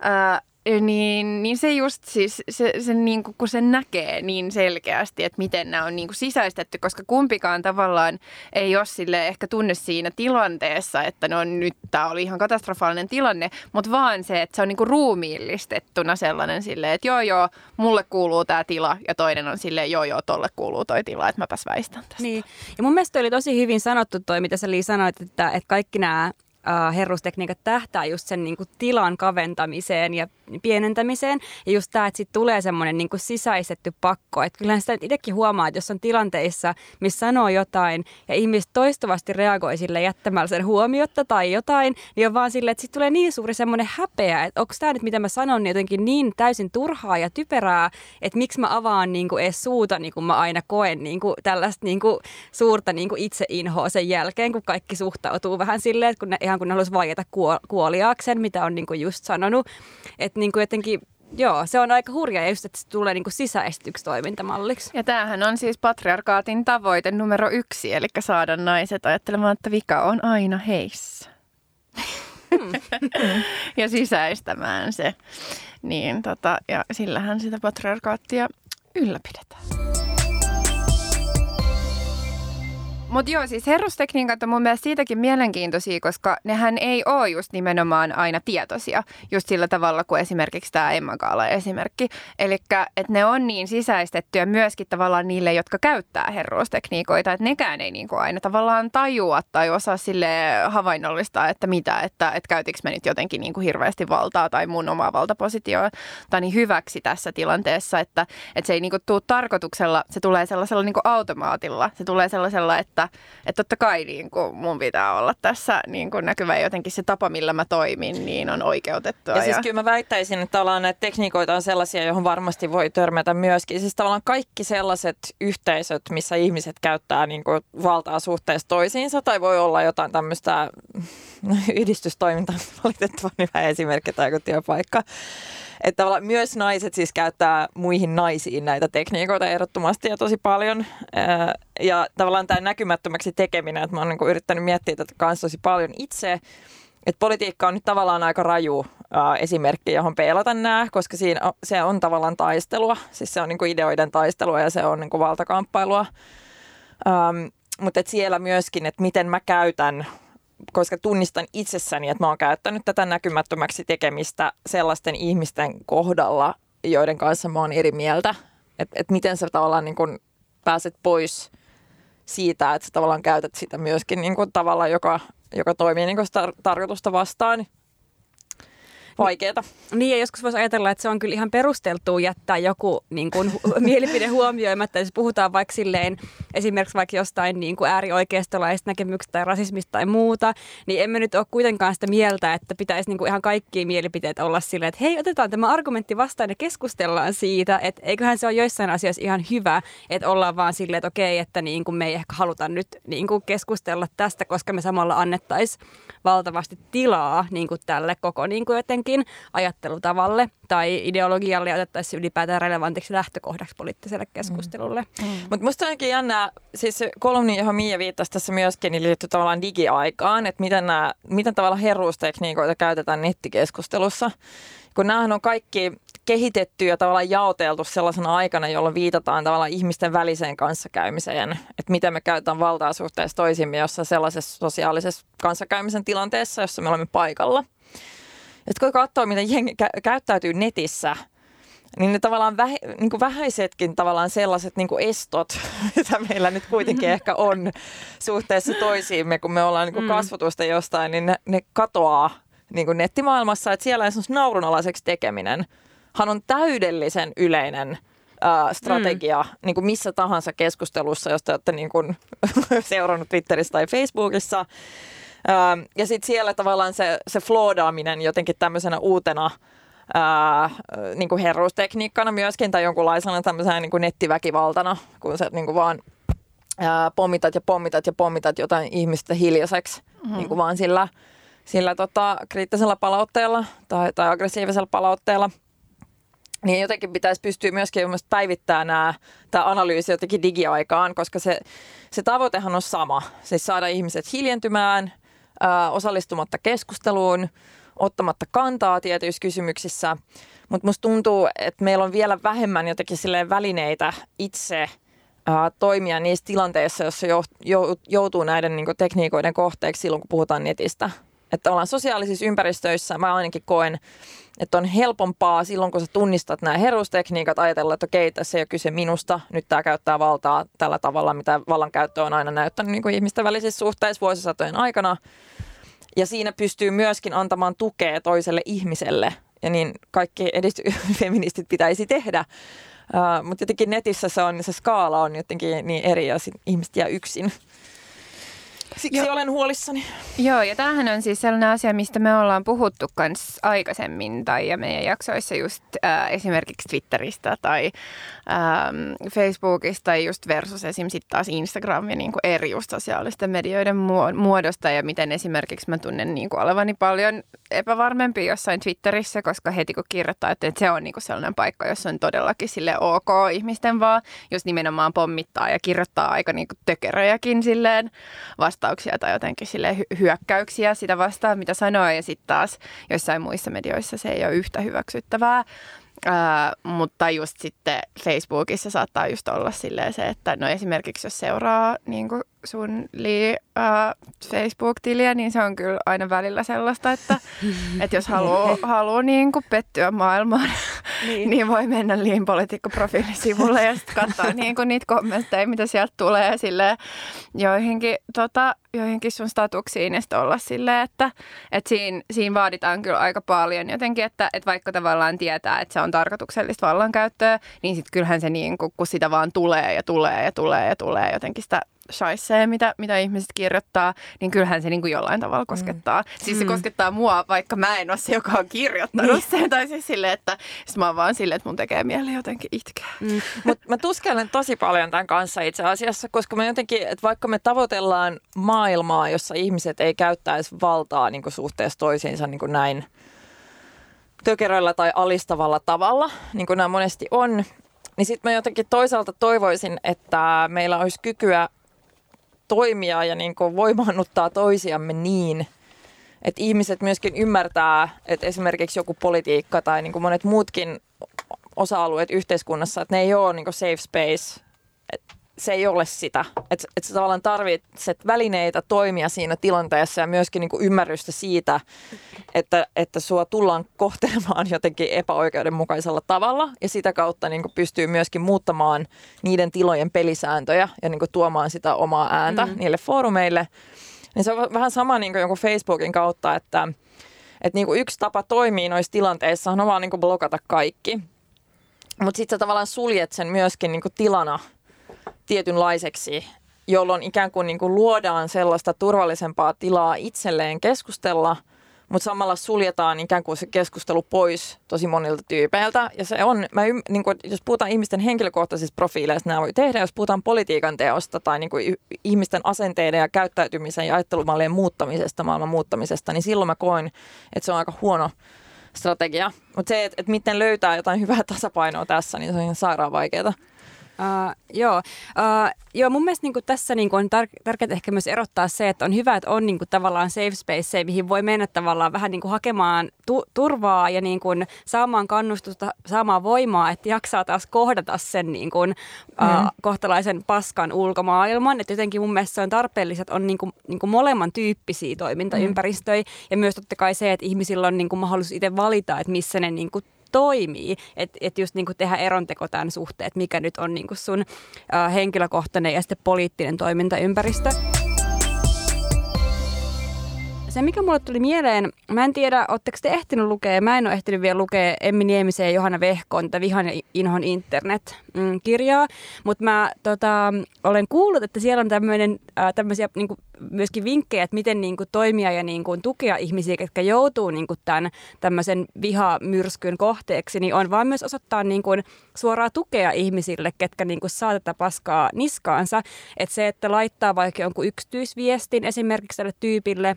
Speaker 1: Äh, niin, niin se just siis, se, se niin kuin, kun se näkee niin selkeästi, että miten nämä on niin kuin sisäistetty, koska kumpikaan tavallaan ei ole sille ehkä tunne siinä tilanteessa, että no nyt tämä oli ihan katastrofaalinen tilanne, mutta vaan se, että se on niin kuin ruumiillistettuna sellainen silleen, että joo joo, mulle kuuluu tämä tila ja toinen on silleen, joo joo, tolle kuuluu toi tila, että mäpäs väistän tästä.
Speaker 2: Niin, ja mun mielestä oli tosi hyvin sanottu toi, mitä sä Li sanoit, että, että kaikki nämä uh, herrustekniikat tähtää just sen niin kuin, tilan kaventamiseen ja pienentämiseen. Ja just tämä, että sitten tulee semmoinen niin sisäistetty pakko. Että kyllähän sitä itsekin huomaa, että jos on tilanteissa, missä sanoo jotain ja ihmiset toistuvasti reagoi sille jättämällä sen huomiota tai jotain, niin on vaan silleen, että sitten tulee niin suuri semmoinen häpeä, että onko tämä nyt, mitä mä sanon, niin jotenkin niin täysin turhaa ja typerää, että miksi mä avaan niin kuin edes suuta, niin kuin mä aina koen niin kuin tällaista niin kuin suurta niin kuin itseinhoa sen jälkeen, kun kaikki suhtautuu vähän silleen, että kun ne, ihan kun ne haluaisi vaieta kuoliaaksen, mitä on niin kuin just sanonut, että niin kuin jotenkin Joo, se on aika hurja just, että se tulee niin sisäistyksi toimintamalliksi.
Speaker 1: Ja tämähän on siis patriarkaatin tavoite numero yksi, eli saada naiset ajattelemaan, että vika on aina heissä. Hmm. ja sisäistämään se. Niin, tota, ja sillähän sitä patriarkaattia ylläpidetään. Mutta joo, siis herrustekniikat on mun mielestä siitäkin mielenkiintoisia, koska nehän ei ole just nimenomaan aina tietoisia, just sillä tavalla kuin esimerkiksi tämä Emma Gaala esimerkki. Eli että ne on niin sisäistettyjä myöskin tavallaan niille, jotka käyttää herrustekniikoita, että nekään ei niinku aina tavallaan tajua tai osaa sille havainnollistaa, että mitä, että, että käytinkö mä nyt jotenkin niinku hirveästi valtaa tai mun omaa valtapositioa tai niin hyväksi tässä tilanteessa, että, että se ei niinku tule tarkoituksella, se tulee sellaisella niinku automaatilla, se tulee sellaisella, että että, että totta kai niin kuin mun pitää olla tässä niin kuin näkyvä jotenkin se tapa, millä mä toimin, niin on oikeutettua.
Speaker 3: Ja, ja siis kyllä mä väittäisin, että tavallaan näitä tekniikoita on sellaisia, johon varmasti voi törmätä myöskin. Siis tavallaan kaikki sellaiset yhteisöt, missä ihmiset käyttää niin kuin valtaa suhteessa toisiinsa, tai voi olla jotain tämmöistä yhdistystoimintaa, valitettavan hyvä esimerkki tai joku työpaikka että myös naiset siis käyttää muihin naisiin näitä tekniikoita ehdottomasti ja tosi paljon. Ja tavallaan tämä näkymättömäksi tekeminen, että mä oon niin yrittänyt miettiä tätä kanssa tosi paljon itse, että politiikka on nyt tavallaan aika raju ää, esimerkki, johon peilata nämä, koska siinä se on tavallaan taistelua. Siis se on kuin ideoiden taistelua ja se on niin valtakamppailua. Mutta siellä myöskin, että miten mä käytän, koska tunnistan itsessäni, että mä oon käyttänyt tätä näkymättömäksi tekemistä sellaisten ihmisten kohdalla, joiden kanssa mä oon eri mieltä. Että et miten sä tavallaan niin kun pääset pois siitä, että sä tavallaan käytät sitä myöskin niin kun tavalla, joka, joka toimii niin tar- tarkoitusta vastaan vaikeaa.
Speaker 2: Niin, ja joskus voisi ajatella, että se on kyllä ihan perusteltua jättää joku niin kuin, mielipide huomioimatta. Jos puhutaan vaikka silleen, esimerkiksi vaikka jostain niin kuin äärioikeistolaisista näkemyksistä tai rasismista tai muuta, niin emme nyt ole kuitenkaan sitä mieltä, että pitäisi niin kuin ihan kaikki mielipiteet olla silleen, että hei, otetaan tämä argumentti vastaan ja keskustellaan siitä, että eiköhän se ole joissain asioissa ihan hyvä, että ollaan vaan silleen, että okei, että niin kuin me ei ehkä haluta nyt niin kuin keskustella tästä, koska me samalla annettaisiin valtavasti tilaa niin kuin tälle koko niin kuin jotenkin ajattelutavalle tai ideologialle ja otettaisiin ylipäätään relevantiksi lähtökohdaksi poliittiselle keskustelulle.
Speaker 3: Mm. Mm. Mutta musta onkin jännä, siis se kolumni, johon Mia viittasi tässä myöskin, niin liittyy tavallaan digiaikaan, että miten, nämä, miten tavallaan herruustekniikoita käytetään nettikeskustelussa. Kun näähän on kaikki kehitetty ja tavallaan jaoteltu sellaisena aikana, jolloin viitataan tavallaan ihmisten väliseen kanssakäymiseen. Että miten me käytetään valtaa suhteessa toisimme jossain sellaisessa sosiaalisessa kanssakäymisen tilanteessa, jossa me olemme paikalla. Ja kun katsoo, miten jengi kä- käyttäytyy netissä, niin ne tavallaan vähe, niin kuin vähäisetkin tavallaan sellaiset niin kuin estot, mitä meillä nyt kuitenkin ehkä on suhteessa toisiimme, kun me ollaan niin kuin mm. kasvatusta jostain, niin ne, ne katoaa niin kuin nettimaailmassa. Että siellä esimerkiksi naurunalaiseksi tekeminen – hän on täydellisen yleinen ää, strategia mm. niin kuin missä tahansa keskustelussa, jos te olette niin kuin, seurannut Twitterissä tai Facebookissa. Ää, ja sitten siellä tavallaan se, se floodaaminen jotenkin tämmöisenä uutena ää, niin kuin herruustekniikkana myöskin tai jonkunlaisena tämmöisenä niin kuin nettiväkivaltana, kun sä niin kuin vaan ää, pommitat ja pommitat ja pommitat jotain ihmistä hiljaiseksi mm-hmm. niin kuin vaan sillä, sillä tota, kriittisellä palautteella tai, tai aggressiivisella palautteella – niin jotenkin pitäisi pystyä myöskin päivittämään nämä, tämä analyysi jotenkin digiaikaan, koska se, se tavoitehan on sama. Siis saada ihmiset hiljentymään, osallistumatta keskusteluun, ottamatta kantaa tietyissä kysymyksissä. Mutta musta tuntuu, että meillä on vielä vähemmän jotenkin välineitä itse toimia niissä tilanteissa, joissa jo, jo, joutuu näiden niin tekniikoiden kohteeksi silloin, kun puhutaan netistä. Että ollaan sosiaalisissa ympäristöissä, mä ainakin koen, että on helpompaa silloin, kun sä tunnistat nämä herustekniikat, ajatella, että okei, tässä ei ole kyse minusta, nyt tämä käyttää valtaa tällä tavalla, mitä vallankäyttö on aina näyttänyt niin kuin ihmisten välisissä suhteissa vuosisatojen aikana. Ja siinä pystyy myöskin antamaan tukea toiselle ihmiselle, ja niin kaikki edisty- feministit pitäisi tehdä. Uh, mutta jotenkin netissä se, on, se skaala on jotenkin niin eri, ja ihmiset jää yksin. Siksi Joo. olen huolissani.
Speaker 1: Joo, ja tämähän on siis sellainen asia, mistä me ollaan puhuttu kans aikaisemmin tai ja meidän jaksoissa just äh, esimerkiksi Twitteristä tai ähm, Facebookista tai just versus esim. sitten taas Instagram ja niin kuin eri just sosiaalisten medioiden muodosta ja miten esimerkiksi mä tunnen niin kuin olevani paljon epävarmempi jossain Twitterissä, koska heti kun kirjoittaa, että se on niin kuin sellainen paikka, jossa on todellakin sille ok ihmisten vaan, jos nimenomaan pommittaa ja kirjoittaa aika niin kuin tökeröjäkin silleen vastauksia tai jotenkin sille hyökkäyksiä sitä vastaan, mitä sanoo ja sitten taas joissain muissa medioissa se ei ole yhtä hyväksyttävää. Ää, mutta just sitten Facebookissa saattaa just olla silleen se, että no esimerkiksi jos seuraa niin sun li, ää, Facebook-tiliä, niin se on kyllä aina välillä sellaista, että, että jos haluaa haluu niin pettyä maailmaan, niin. niin voi mennä Liin poliitikkoprofiilin sivulle ja sitten katsoa niin kuin niitä kommentteja, mitä sieltä tulee sille joihinkin, tota, joihinkin sun statuksiin ja sitten olla silleen, että, että siinä, siinä vaaditaan kyllä aika paljon jotenkin, että, että vaikka tavallaan tietää, että se on tarkoituksellista vallankäyttöä, niin sitten kyllähän se niin kuin, kun sitä vaan tulee ja tulee ja tulee ja tulee jotenkin sitä shaisee, mitä, mitä ihmiset kirjoittaa, niin kyllähän se niin kuin jollain tavalla koskettaa. Mm. Siis se mm. koskettaa mua, vaikka mä en ole se, joka on kirjoittanut niin. sen. Tai siis silleen, että sit mä oon vaan silleen, että mun tekee mieli jotenkin itkeä. Mm.
Speaker 3: Mutta mä tuskelen tosi paljon tämän kanssa itse asiassa, koska me jotenkin, että vaikka me tavoitellaan maailmaa, jossa ihmiset ei käyttäisi valtaa niin kuin suhteessa toisiinsa niin kuin näin tökeröllä tai alistavalla tavalla, niin kuin nämä monesti on. Niin sitten mä jotenkin toisaalta toivoisin, että meillä olisi kykyä toimia ja niin kuin voimaannuttaa toisiamme niin, että ihmiset myöskin ymmärtää, että esimerkiksi joku politiikka tai niin kuin monet muutkin osa-alueet yhteiskunnassa, että ne ei ole niin kuin safe space. Että se ei ole sitä. Että et sä tavallaan tarvitset välineitä toimia siinä tilanteessa ja myöskin niin kuin ymmärrystä siitä, että, että sua tullaan kohtelemaan jotenkin epäoikeudenmukaisella tavalla ja sitä kautta niin kuin pystyy myöskin muuttamaan niiden tilojen pelisääntöjä ja niin kuin tuomaan sitä omaa ääntä mm. niille foorumeille. Niin se on vähän sama niin kuin jonkun Facebookin kautta, että, että niin kuin yksi tapa toimii noissa tilanteissa on vaan niin kuin blokata kaikki. Mutta sitten sä tavallaan suljet sen myöskin niin kuin tilana – tietynlaiseksi, jolloin ikään kuin, niin kuin luodaan sellaista turvallisempaa tilaa itselleen keskustella, mutta samalla suljetaan ikään kuin se keskustelu pois tosi monilta tyypeiltä. Ja se on, mä ym, niin kuin, jos puhutaan ihmisten henkilökohtaisista profiileista, nämä voi tehdä, jos puhutaan politiikan teosta tai niin kuin ihmisten asenteiden ja käyttäytymisen ja ajattelumallien muuttamisesta, maailman muuttamisesta, niin silloin mä koen, että se on aika huono strategia. Mutta se, että, että miten löytää jotain hyvää tasapainoa tässä, niin se on ihan sairaan vaikeaa.
Speaker 2: Uh, joo. Uh, joo, mun mielestä niin tässä niin on tar- tärkeää ehkä myös erottaa se, että on hyvä, että on niin kuin, tavallaan safe space, mihin voi mennä tavallaan vähän niin kuin hakemaan tu- turvaa ja niin kuin, saamaan kannustusta, saamaan voimaa, että jaksaa taas kohdata sen niin kuin, uh, mm. kohtalaisen paskan ulkomaailman. Että jotenkin mun mielestä se on tarpeellista, että on niin kuin, niin kuin molemman tyyppisiä toimintaympäristöjä mm. ja myös totta kai se, että ihmisillä on niin kuin mahdollisuus itse valita, että missä ne niin kuin toimii. Että et just niin kuin tehdä eronteko tämän suhteen, että mikä nyt on niin kuin sun äh, henkilökohtainen ja sitten poliittinen toimintaympäristö. Se, mikä mulle tuli mieleen, mä en tiedä, oletteko te ehtinyt lukea, mä en ole ehtinyt vielä lukea Emmi Niemisen ja Johanna Vehkon tätä Vihan ja Inhon internet-kirjaa, mutta mä tota, olen kuullut, että siellä on tämmöinen, äh, tämmöisiä niin kuin, myöskin vinkkejä, että miten niin kuin, toimia ja niin kuin, tukea ihmisiä, jotka joutuu niin kuin, tämän tämmöisen vihamyrskyn kohteeksi, niin on vaan myös osoittaa niin kuin, suoraa tukea ihmisille, ketkä niin kuin, saa tätä paskaa niskaansa. Että se, että laittaa vaikka jonkun yksityisviestin esimerkiksi tälle tyypille,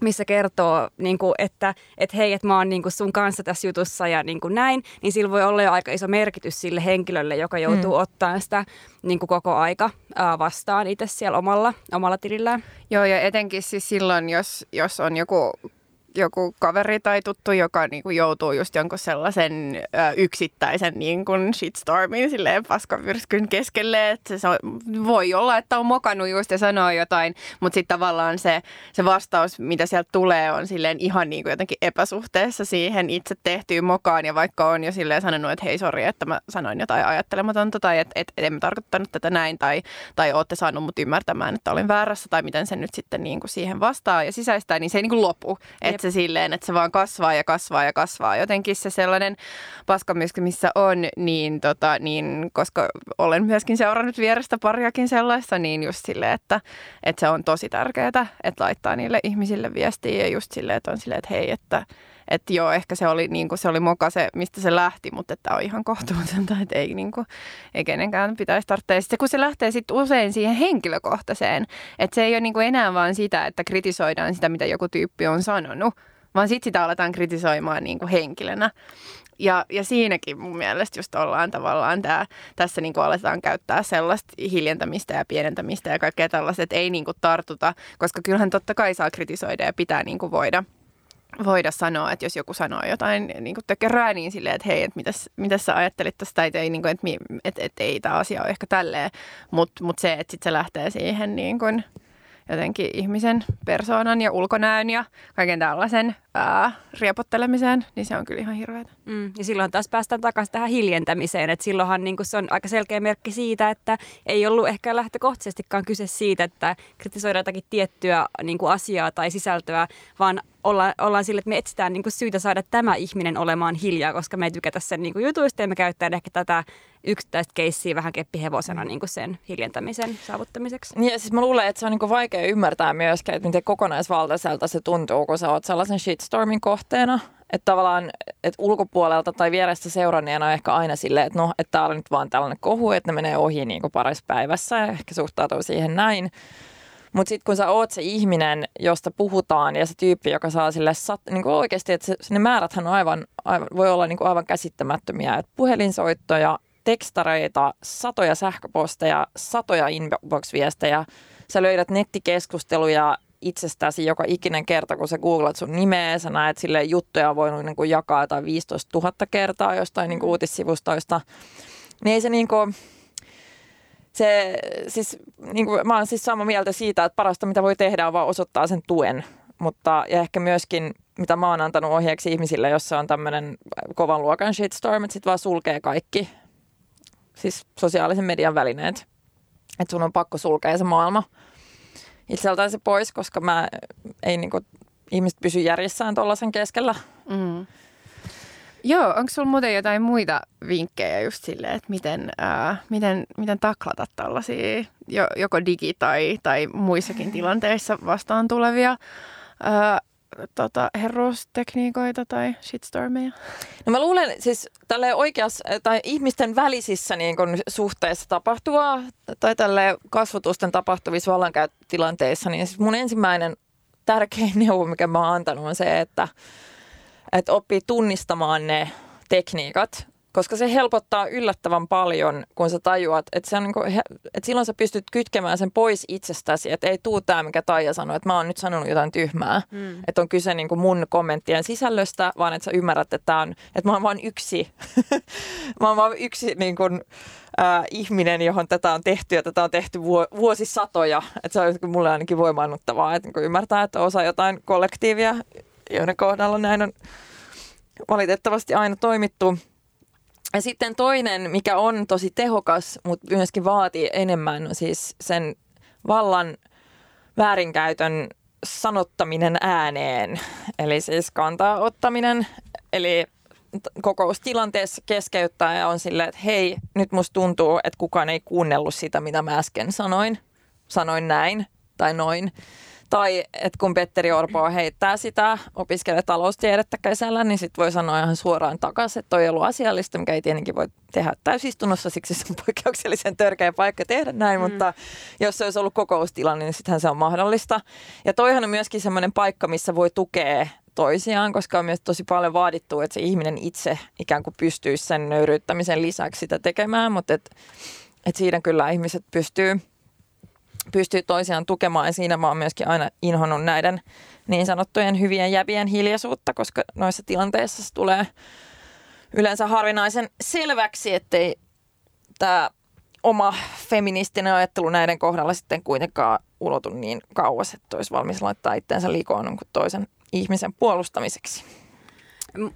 Speaker 2: missä kertoo, niin kuin, että et hei, että mä oon niin kuin sun kanssa tässä jutussa ja niin kuin näin, niin sillä voi olla jo aika iso merkitys sille henkilölle, joka joutuu mm. ottaa sitä niin kuin koko aika ää, vastaan itse siellä omalla, omalla tilillään.
Speaker 1: Joo, ja etenkin siis silloin, jos, jos on joku joku kaveri tai tuttu, joka niin kuin joutuu just jonkun sellaisen ö, yksittäisen niin kuin shitstormin silleen paskamyrskyn keskelle, että se on, voi olla, että on mokannut just ja sanoo jotain, mutta sitten tavallaan se, se vastaus, mitä sieltä tulee, on silleen ihan niin kuin jotenkin epäsuhteessa siihen itse tehtyyn mokaan. Ja vaikka on jo silleen sanonut, että hei sori, että mä sanoin jotain ajattelematonta tai että et, et en mä tarkoittanut tätä näin tai, tai ootte saanut mut ymmärtämään, että olin väärässä tai miten se nyt sitten niin kuin siihen vastaa ja sisäistää, niin se ei niin kuin lopu. Että se silleen, että se vaan kasvaa ja kasvaa ja kasvaa. Jotenkin se sellainen paskamysky, missä on, niin, tota, niin koska olen myöskin seurannut vierestä pariakin sellaista, niin just silleen, että, että se on tosi tärkeää, että laittaa niille ihmisille viestiä ja just silleen, että on silleen, että hei, että että joo, ehkä se oli, niin kuin, se oli moka se, mistä se lähti, mutta että on ihan kohtuutonta, että ei, niin kuin, ei kenenkään pitäisi tarvitse. Ja sitten kun se lähtee sitten usein siihen henkilökohtaiseen, että se ei ole niin kuin enää vaan sitä, että kritisoidaan sitä, mitä joku tyyppi on sanonut, vaan sitten sitä aletaan kritisoimaan niin kuin henkilönä. Ja, ja siinäkin mun mielestä just ollaan tavallaan tää, tässä niin aletaan käyttää sellaista hiljentämistä ja pienentämistä ja kaikkea tällaista, että ei niin kuin tartuta, koska kyllähän totta kai saa kritisoida ja pitää niin kuin voida voida sanoa, että jos joku sanoo jotain niin kuin tökerää, niin silleen, että hei, että mitäs, mitäs sä ajattelit tästä, että ei, niin kuin, että, että, että ei tämä asia ole ehkä tälleen, mutta mut se, että sitten se lähtee siihen niin kuin, jotenkin ihmisen persoonan ja ulkonäön ja kaiken tällaisen ää, riepottelemiseen, niin se on kyllä ihan hirveätä.
Speaker 2: Mm, ja silloin taas päästään takaisin tähän hiljentämiseen, että silloinhan niin se on aika selkeä merkki siitä, että ei ollut ehkä lähtökohtaisestikaan kyse siitä, että kritisoidaan jotakin tiettyä niin asiaa tai sisältöä, vaan ollaan, ollaan sille, että me etsitään niin syytä saada tämä ihminen olemaan hiljaa, koska me ei tykätä sen niin jutuista ja me käyttää ehkä tätä yksittäistä keissiä vähän keppihevosena mm. niin kuin sen hiljentämisen saavuttamiseksi.
Speaker 3: Niin, ja siis mä luulen, että se on niin kuin vaikea ymmärtää myöskään, että miten kokonaisvaltaiselta se tuntuu, kun sä oot sellaisen shitstormin kohteena. Että tavallaan että ulkopuolelta tai vierestä seuranneena on ehkä aina silleen, että no, että tää on nyt vaan tällainen kohu, että ne menee ohi niin kuin parissa päivässä ja ehkä suhtautuu siihen näin. Mutta sitten kun sä oot se ihminen, josta puhutaan ja se tyyppi, joka saa sille sat, niin kuin oikeasti, että se, ne määräthän on aivan, aivan, voi olla niin kuin aivan käsittämättömiä. Et puhelinsoittoja, tekstareita, satoja sähköposteja, satoja inbox-viestejä. Sä löydät nettikeskusteluja itsestäsi joka ikinen kerta, kun sä googlat sun nimeä, sä näet sille juttuja voinut niin kuin jakaa tai 15 000 kertaa jostain niin kuin uutissivustoista. Niin ei se niin kuin, se, siis, niin kuin, mä oon siis samaa mieltä siitä, että parasta mitä voi tehdä on vaan osoittaa sen tuen. Mutta, ja ehkä myöskin, mitä mä oon antanut ohjeeksi ihmisille, jos se on tämmöinen kovan luokan shitstorm, että sit vaan sulkee kaikki, siis sosiaalisen median välineet. Että sun on pakko sulkea se maailma itseltään se pois, koska mä ei niin kuin, ihmiset pysy järjissään tuollaisen keskellä. Mm.
Speaker 1: Joo, onko sulla muuten jotain muita vinkkejä just silleen, että miten, ää, miten, miten taklata tällaisia jo, joko digi- tai, tai muissakin tilanteissa vastaan tulevia ää, tota, herruustekniikoita tai shitstormeja?
Speaker 3: No mä luulen siis tälle oikeassa tai ihmisten välisissä niin kun suhteissa tapahtuvaa tai tälle kasvotusten tapahtuvissa vallankäyttötilanteissa, niin siis mun ensimmäinen tärkein neuvo, mikä mä oon antanut on se, että, että oppii tunnistamaan ne tekniikat, koska se helpottaa yllättävän paljon, kun sä tajuat, että, se on niin kuin, että silloin sä pystyt kytkemään sen pois itsestäsi, että ei tuu tämä, mikä Taija sanoi, että mä oon nyt sanonut jotain tyhmää, mm. että on kyse niin kuin mun kommenttien sisällöstä, vaan että sä ymmärrät, että, tää on, että mä oon vain yksi, mä oon vain yksi niin kuin, äh, ihminen, johon tätä on tehty ja tätä on tehty vuosisatoja, että se on niinku mulle ainakin voimaannuttavaa, että niin ymmärtää, että osa jotain kollektiivia, joiden kohdalla näin on valitettavasti aina toimittu, ja sitten toinen, mikä on tosi tehokas, mutta myöskin vaatii enemmän, on siis sen vallan väärinkäytön sanottaminen ääneen. Eli siis kantaa ottaminen, eli kokoustilanteessa keskeyttää ja on silleen, että hei, nyt musta tuntuu, että kukaan ei kuunnellut sitä, mitä mä äsken sanoin. Sanoin näin tai noin. Tai että kun Petteri Orpo heittää sitä, opiskelee taloustiedettä kesällä, niin sitten voi sanoa ihan suoraan takaisin, että toi ei ollut asiallista, mikä ei tietenkin voi tehdä täysistunnossa, siksi se on poikkeuksellisen törkeä paikka tehdä näin, mm. mutta jos se olisi ollut kokoustilanne, niin sittenhän se on mahdollista. Ja toihan on myöskin semmoinen paikka, missä voi tukea toisiaan, koska on myös tosi paljon vaadittu, että se ihminen itse ikään kuin pystyisi sen nöyryyttämisen lisäksi sitä tekemään, mutta et, et siinä kyllä ihmiset pystyy pystyy toisiaan tukemaan ja siinä mä oon myöskin aina inhonnut näiden niin sanottujen hyvien jävien hiljaisuutta, koska noissa tilanteissa se tulee yleensä harvinaisen selväksi, ettei tämä oma feministinen ajattelu näiden kohdalla sitten kuitenkaan ulotu niin kauas, että olisi valmis laittaa itseensä likoon toisen ihmisen puolustamiseksi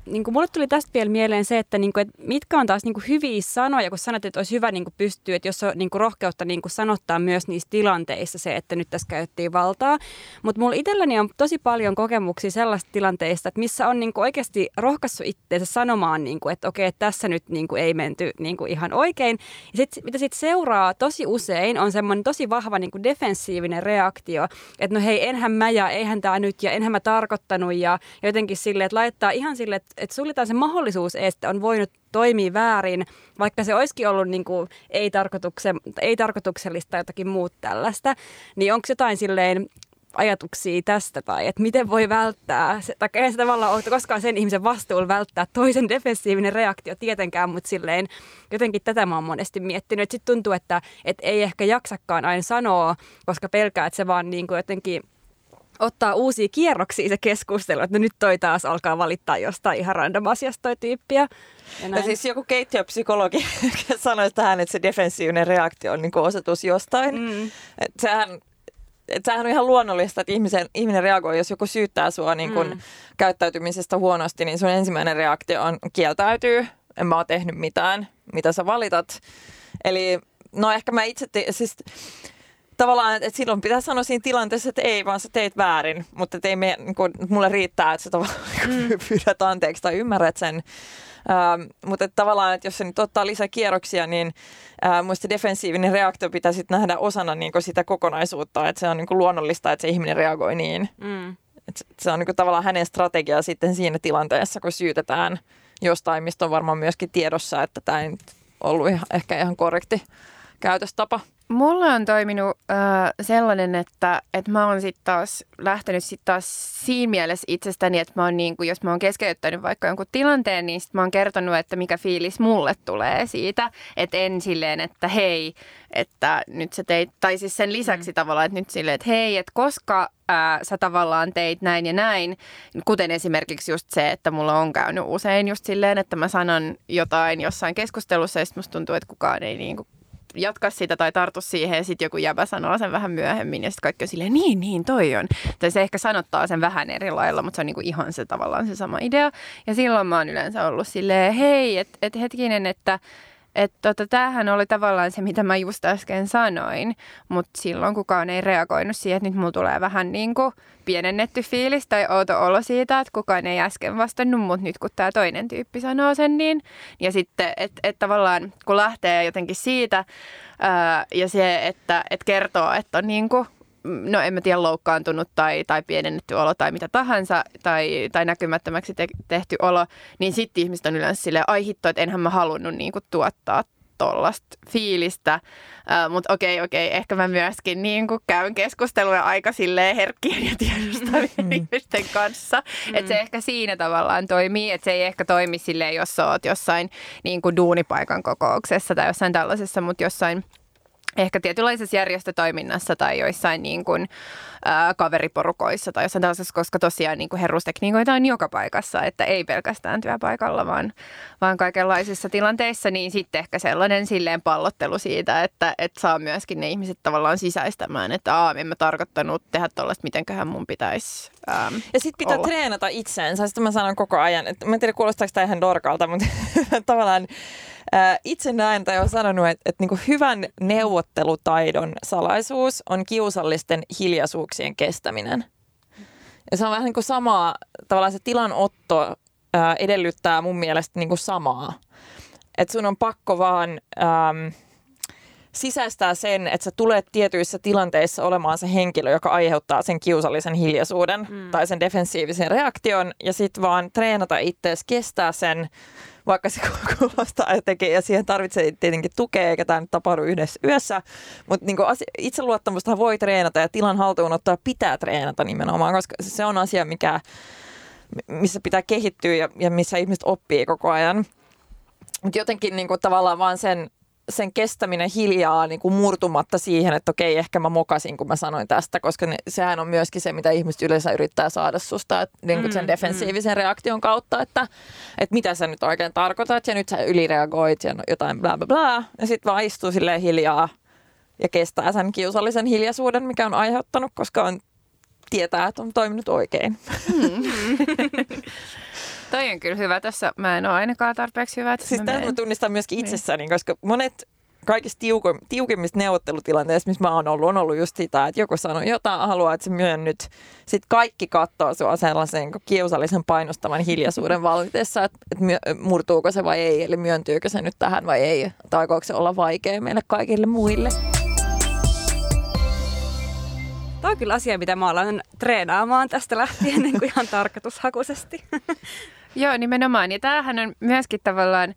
Speaker 2: niin kuin mulle tuli tästä vielä mieleen se, että, niin kuin, että mitkä on taas niin kuin hyviä sanoja, kun sanot, että olisi hyvä niin kuin pystyä, että jos on niin kuin rohkeutta niin kuin sanottaa myös niissä tilanteissa se, että nyt tässä käytettiin valtaa. Mutta mulla itselläni on tosi paljon kokemuksia sellaista tilanteista, että missä on niin kuin oikeasti rohkaissut itseensä sanomaan, niin kuin, että okei, että tässä nyt niin kuin ei menty niin kuin ihan oikein. Ja sit, mitä sitten seuraa tosi usein on semmoinen tosi vahva niin kuin defensiivinen reaktio, että no hei, enhän mä ja eihän tämä nyt ja enhän mä tarkoittanut ja jotenkin silleen, että laittaa ihan sille, että, että suljetaan se mahdollisuus, että on voinut toimia väärin, vaikka se olisikin ollut niin kuin ei, tarkoitukse, ei tarkoituksellista jotakin muuta tällaista, niin onko jotain silleen ajatuksia tästä tai että miten voi välttää, se, tai ei se tavallaan ole koskaan sen ihmisen vastuulla välttää toisen defensiivinen reaktio tietenkään, mutta silleen jotenkin tätä mä oon monesti miettinyt, sitten tuntuu, että, että ei ehkä jaksakaan aina sanoa, koska pelkää, että se vaan niin kuin jotenkin ottaa uusia kierroksia se keskustelu, että no nyt toi taas alkaa valittaa jostain ihan random asiasta toi tyyppiä.
Speaker 3: Ja, ja siis joku keittiöpsykologi sanoi tähän, että se defensiivinen reaktio on niin kuin osoitus jostain. Mm. Et sehän, et sehän on ihan luonnollista, että ihmisen, ihminen reagoi, jos joku syyttää sua niin kuin mm. käyttäytymisestä huonosti, niin sun ensimmäinen reaktio on kieltäytyy, en mä oon tehnyt mitään, mitä sä valitat. Eli no ehkä mä itse, te, siis tavallaan, että silloin pitää sanoa siinä tilanteessa, että ei, vaan sä teit väärin, mutta ei me, niin kuin, mulle riittää, että sä tavallaan mm. pyydät anteeksi tai ymmärrät sen. Ähm, mutta että tavallaan, että jos se nyt ottaa lisää kierroksia, niin äh, muista defensiivinen reaktio pitää sitten nähdä osana niin sitä kokonaisuutta, että se on niin kuin luonnollista, että se ihminen reagoi niin. Mm. Et se on niin kuin tavallaan hänen strategia sitten siinä tilanteessa, kun syytetään jostain, mistä on varmaan myöskin tiedossa, että tämä ei ollut ihan, ehkä ihan korrekti käytöstapa.
Speaker 1: Mulla on toiminut äh, sellainen, että, että mä oon sitten taas lähtenyt sitten taas siinä mielessä itsestäni, että mä oon niin kuin, jos mä oon keskeyttänyt vaikka jonkun tilanteen, niin sit mä oon kertonut, että mikä fiilis mulle tulee siitä. Että en silleen, että hei, että nyt sä teit, tai siis sen lisäksi mm. tavallaan, että nyt silleen, että hei, että koska ää, sä tavallaan teit näin ja näin, kuten esimerkiksi just se, että mulla on käynyt usein just silleen, että mä sanon jotain jossain keskustelussa ja sitten musta tuntuu, että kukaan ei niin kuin jatka sitä tai tartu siihen ja sitten joku jäbä sanoo sen vähän myöhemmin ja sitten kaikki on silleen, niin, niin, toi on. Tai se ehkä sanottaa sen vähän eri lailla, mutta se on niinku ihan se tavallaan se sama idea. Ja silloin mä oon yleensä ollut silleen, hei, että et hetkinen, että että tota, tämähän oli tavallaan se, mitä mä just äsken sanoin, mutta silloin kukaan ei reagoinut siihen, että nyt mulla tulee vähän niin kuin pienennetty fiilis tai outo olo siitä, että kukaan ei äsken vastannut, mutta nyt kun tämä toinen tyyppi sanoo sen, niin ja sitten, että et tavallaan kun lähtee jotenkin siitä ää, ja se, että et kertoo, että on niin kuin no en mä tiedä, loukkaantunut tai, tai pienennetty olo tai mitä tahansa tai, tai näkymättömäksi te- tehty olo, niin sitten ihmiset on yleensä silleen, ai hitto, että enhän mä halunnut niinku tuottaa tollasta fiilistä. Uh, Mutta okei, okei, ehkä mä myöskin niin käyn keskusteluja aika silleen herkkien ja tiedostavien mm. ihmisten kanssa. Mm. Että se ehkä siinä tavallaan toimii, että se ei ehkä toimi silleen, jos sä oot jossain niin kuin duunipaikan kokouksessa tai jossain tällaisessa, mutta jossain – ehkä tietynlaisessa järjestötoiminnassa tai joissain niin kuin, ää, kaveriporukoissa tai jossain tällaisessa, koska tosiaan niin kuin herrustekniikoita on joka paikassa, että ei pelkästään työpaikalla, vaan, vaan kaikenlaisissa tilanteissa, niin sitten ehkä sellainen silleen pallottelu siitä, että, että saa myöskin ne ihmiset tavallaan sisäistämään, että aa, en mä tarkoittanut tehdä tuollaista, mitenköhän mun pitäisi ähm,
Speaker 3: Ja sitten pitää olla. treenata itseensä, sitten mä sanon koko ajan, että mä en tiedä kuulostaako tämä ihan dorkalta, mutta tavallaan itse näen tai olen sanonut, että, että niin hyvän neuvottelutaidon salaisuus on kiusallisten hiljaisuuksien kestäminen. Ja se on vähän niin kuin samaa, tavallaan se tilanotto ää, edellyttää mun mielestä niin kuin samaa. Että sun on pakko vaan äm, sisäistää sen, että sä tulet tietyissä tilanteissa olemaan se henkilö, joka aiheuttaa sen kiusallisen hiljaisuuden mm. tai sen defensiivisen reaktion ja sitten vaan treenata itseäsi kestää sen vaikka se kuulostaa jotenkin, ja siihen tarvitsee tietenkin tukea, eikä tämä nyt tapahdu yhdessä yössä, mutta niin itseluottamusta voi treenata ja tilan haltuunottoa pitää treenata nimenomaan, koska se on asia, mikä, missä pitää kehittyä ja, ja missä ihmiset oppii koko ajan. Mutta jotenkin niin kuin, tavallaan vaan sen sen kestäminen hiljaa niin kuin murtumatta siihen, että okei, ehkä mä mokasin, kun mä sanoin tästä, koska ne, sehän on myöskin se, mitä ihmiset yleensä yrittää saada susta että, niin kuin sen mm, defensiivisen mm. reaktion kautta, että, että mitä sä nyt oikein tarkoitat ja nyt sä ylireagoit ja jotain bla bla bla. Ja sitten vaan istuu silleen hiljaa ja kestää sen kiusallisen hiljaisuuden, mikä on aiheuttanut, koska on tietää, että on toiminut oikein. Mm.
Speaker 1: Toi on kyllä hyvä tässä. Mä en ole ainakaan tarpeeksi hyvä.
Speaker 3: Siis mä, mä tunnistan myöskin niin. itsessäni, koska monet kaikista tiuko, tiukimmista neuvottelutilanteista, missä mä oon ollut, on ollut just sitä, että joku sanoo jotain, haluaa, että se myönnyt. Sitten kaikki katsoo sua sellaisen kiusallisen painostavan hiljaisuuden vallitessa, että, että murtuuko se vai ei, eli myöntyykö se nyt tähän vai ei, tai aikooko se olla vaikea meille kaikille muille.
Speaker 2: Tämä on kyllä asia, mitä mä alan treenaamaan tästä lähtien niin kuin ihan tarkoitushakuisesti.
Speaker 1: Joo, nimenomaan. Ja tämähän on myöskin tavallaan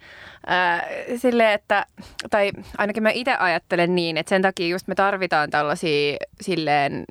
Speaker 1: äh, silleen, että, tai ainakin mä itse ajattelen niin, että sen takia just me tarvitaan tällaisia silleen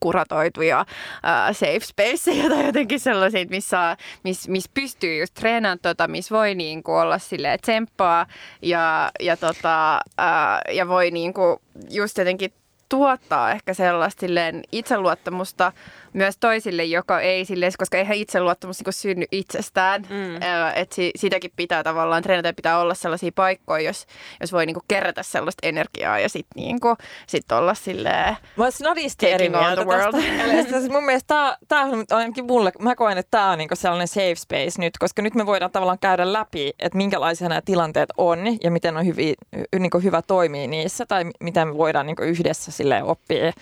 Speaker 1: kuratoituja uh, safe spaceja tai jotenkin sellaisia, missä, miss, miss pystyy just treenaamaan tota, missä voi niin kuin olla silleen tsemppaa ja, ja, tota, uh, ja voi niin kuin just jotenkin tuottaa ehkä sellaista itseluottamusta myös toisille, joka ei silleen, koska eihän itseluottamus niin synny itsestään. Mm. Että si, sitäkin pitää tavallaan treenata pitää olla sellaisia paikkoja, jos, jos voi niin kuin kerätä sellaista energiaa ja sitten niin kuin, sit olla silleen
Speaker 3: Mä olisin snadisti eri mieltä tästä. mun mielestä tämä on ainakin mulle, mä koen, että tämä on niin sellainen safe space nyt, koska nyt me voidaan tavallaan käydä läpi, että minkälaisia nämä tilanteet on ja miten on hyvi, niin hyvä toimia niissä tai miten me voidaan niin yhdessä silleen oppia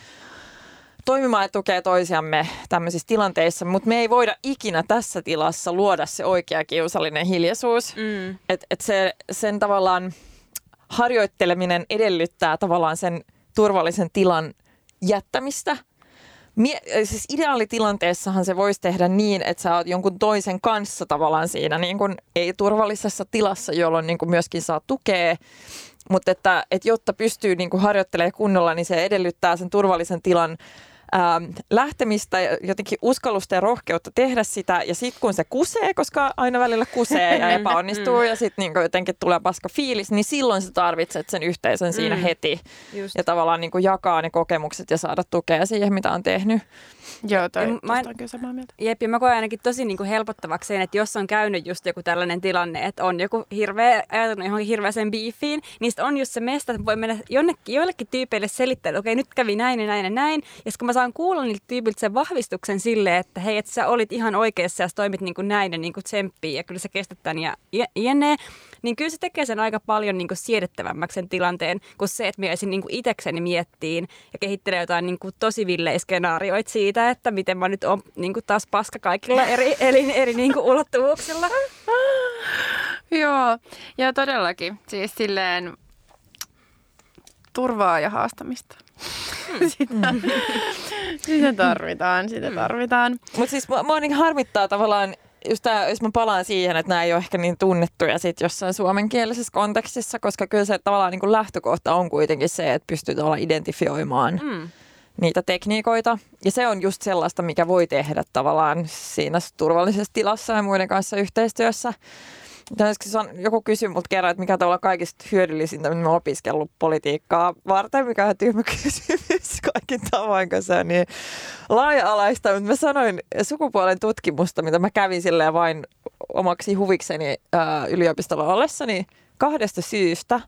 Speaker 3: toimimaan ja tukea toisiamme tämmöisissä tilanteissa, mutta me ei voida ikinä tässä tilassa luoda se oikea kiusallinen hiljaisuus. Mm. Että et se, sen tavallaan harjoitteleminen edellyttää tavallaan sen turvallisen tilan jättämistä. Mie- siis ideaalitilanteessahan se voisi tehdä niin, että sä oot jonkun toisen kanssa tavallaan siinä niin kuin ei-turvallisessa tilassa, jolloin niin kuin myöskin saa tukea mutta että, että jotta pystyy niin kuin harjoittelemaan kunnolla, niin se edellyttää sen turvallisen tilan ää, lähtemistä, jotenkin uskallusta ja rohkeutta tehdä sitä. Ja sitten kun se kusee, koska aina välillä kusee ja epäonnistuu ja sitten niin jotenkin tulee paska fiilis, niin silloin sä tarvitset sen yhteisön siinä mm. heti. Just. Ja tavallaan niin jakaa ne kokemukset ja saada tukea siihen, mitä on tehnyt.
Speaker 1: Joo, toi, mä en, on kyllä samaa mieltä.
Speaker 2: Jep, ja mä koen ainakin tosi niin kuin helpottavaksi sen, että jos on käynyt just joku tällainen tilanne, että on joku hirveä, ajatellut johonkin hirveäseen biifiin, niin on just se mesta, että voi mennä jonnekin, joillekin tyypeille selittää, että okei, nyt kävi näin ja näin ja näin. Ja kun mä saan kuulla niiltä tyypiltä sen vahvistuksen sille, että hei, että sä olit ihan oikeassa ja sä toimit niin kuin näin ja niin kuin tsemppii ja kyllä sä kestät tämän ja jne, niin kyllä se tekee sen aika paljon niin kuin siedettävämmäksi sen tilanteen, kuin se, että mä jäisin niin itsekseni miettiin ja kehittelee jotain niin kuin tosi villejä skenaarioita siitä, että miten mä nyt on niin kuin taas paska kaikilla eri, eri, eri niin kuin ulottuvuuksilla.
Speaker 1: Joo, ja todellakin. Siis silleen turvaa ja haastamista. Mm. sitä, sitä tarvitaan, sitä tarvitaan.
Speaker 3: Mutta siis mua, mua niin harmittaa tavallaan just tää, jos mä palaan siihen, että nämä ei ole ehkä niin tunnettuja sit jossain suomenkielisessä kontekstissa, koska kyllä se tavallaan niin kuin lähtökohta on kuitenkin se, että pystyy tavallaan identifioimaan mm. niitä tekniikoita. Ja se on just sellaista, mikä voi tehdä tavallaan siinä turvallisessa tilassa ja muiden kanssa yhteistyössä. Joku kysyi multa kerran, että mikä on tavallaan kaikista hyödyllisintä, mitä mä opiskellut politiikkaa varten, mikä on tyhmä kysymys kaikin tavoin, kun se on niin laaja-alaista. Mutta mä sanoin sukupuolen tutkimusta, mitä mä kävin silleen vain omaksi huvikseni ää, yliopistolla ollessani kahdesta syystä.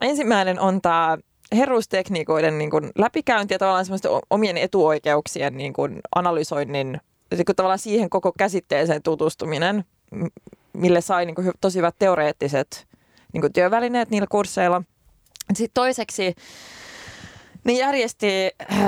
Speaker 3: Ensimmäinen on tämä herruustekniikoiden niin kuin läpikäynti ja tavallaan semmoisten omien etuoikeuksien niin kuin analysoinnin, niin kuin tavallaan siihen koko käsitteeseen tutustuminen, mille sai niin kuin, tosi hyvät teoreettiset niin kuin työvälineet niillä kursseilla. Sitten toiseksi ne järjesti äh,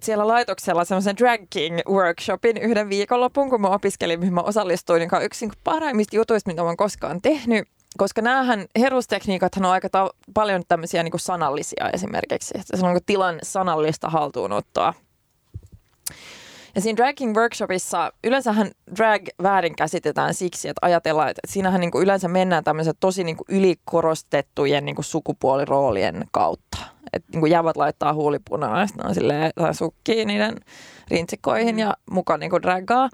Speaker 3: siellä laitoksella semmoisen drag king workshopin yhden viikonlopun, kun mä opiskelin, mihin mä osallistuin, joka on yksi niin parhaimmista jutuista, mitä mä oon koskaan tehnyt. Koska näähän herustekniikat on aika ta- paljon tämmöisiä niin kuin sanallisia esimerkiksi. Se on niin tilan sanallista haltuunottoa. Ja siinä dragging workshopissa yleensähän drag väärin käsitetään siksi, että ajatellaan, että siinähän niin kuin yleensä mennään tämmöiset tosi niin kuin ylikorostettujen niin kuin sukupuoliroolien kautta. Että niin kuin jävät laittaa huulipunaa ja sitten on silleen, sukkii niiden rintsikoihin ja mukaan niin kuin draggaa.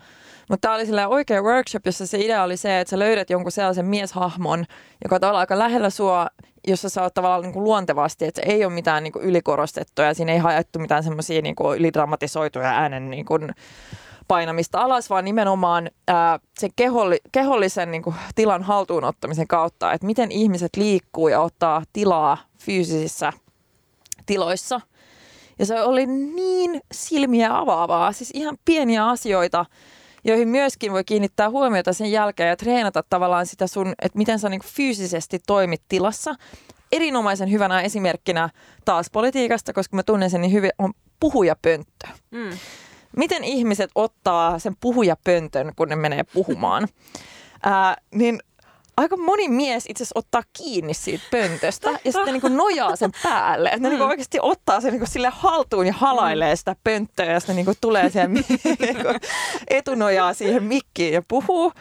Speaker 3: Mutta tämä oli sillä oikea workshop, jossa se idea oli se, että sä löydät jonkun sellaisen mieshahmon, joka on aika lähellä sua, jossa sä oot tavallaan niin kuin luontevasti, että ei ole mitään niin kuin ylikorostettua ja siinä ei haettu mitään semmoisia niin ylidramatisoituja äänen niin kuin painamista alas, vaan nimenomaan ää, sen keholli, kehollisen niin kuin, tilan haltuunottamisen kautta, että miten ihmiset liikkuu ja ottaa tilaa fyysisissä tiloissa. Ja se oli niin silmiä avaavaa, siis ihan pieniä asioita, joihin myöskin voi kiinnittää huomiota sen jälkeen ja treenata tavallaan sitä sun, että miten sä niin fyysisesti toimit tilassa. Erinomaisen hyvänä esimerkkinä taas politiikasta, koska mä tunnen sen niin hyvin, on puhujapönttö. Mm. Miten ihmiset ottaa sen puhujapöntön, kun ne menee puhumaan? Ää, niin aika moni mies itse asiassa ottaa kiinni siitä pöntöstä ja sitten niin kuin nojaa sen päälle. Että ne niin kuin mm. oikeasti ottaa sen niin kuin sille haltuun ja halailee sitä pönttöä ja sitten niin kuin tulee siihen niin etunojaa siihen mikkiin ja puhuu.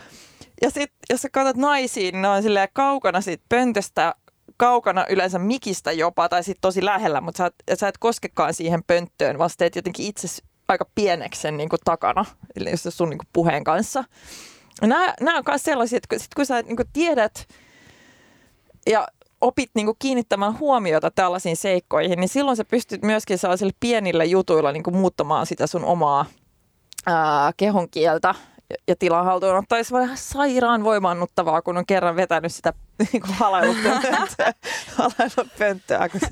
Speaker 3: Ja sitten jos sä katsot naisiin, niin ne on silleen kaukana siitä pöntöstä kaukana yleensä mikistä jopa, tai sitten tosi lähellä, mutta sä et, sä et koskekaan siihen pönttöön, vaan teet jotenkin itse aika pieneksi sen niin kuin takana, eli sun niin kuin puheen kanssa nämä, nämä on myös sellaisia, että sit kun sä niin kuin tiedät ja opit niin kuin kiinnittämään huomiota tällaisiin seikkoihin, niin silloin sä pystyt myöskin sellaisilla pienillä jutuilla niin kuin muuttamaan sitä sun omaa ää, kehon kieltä ja tilan haltuun ottaa. Sairaan voimannuttavaa, kun on kerran vetänyt sitä niin kuin pönttöä, kun sä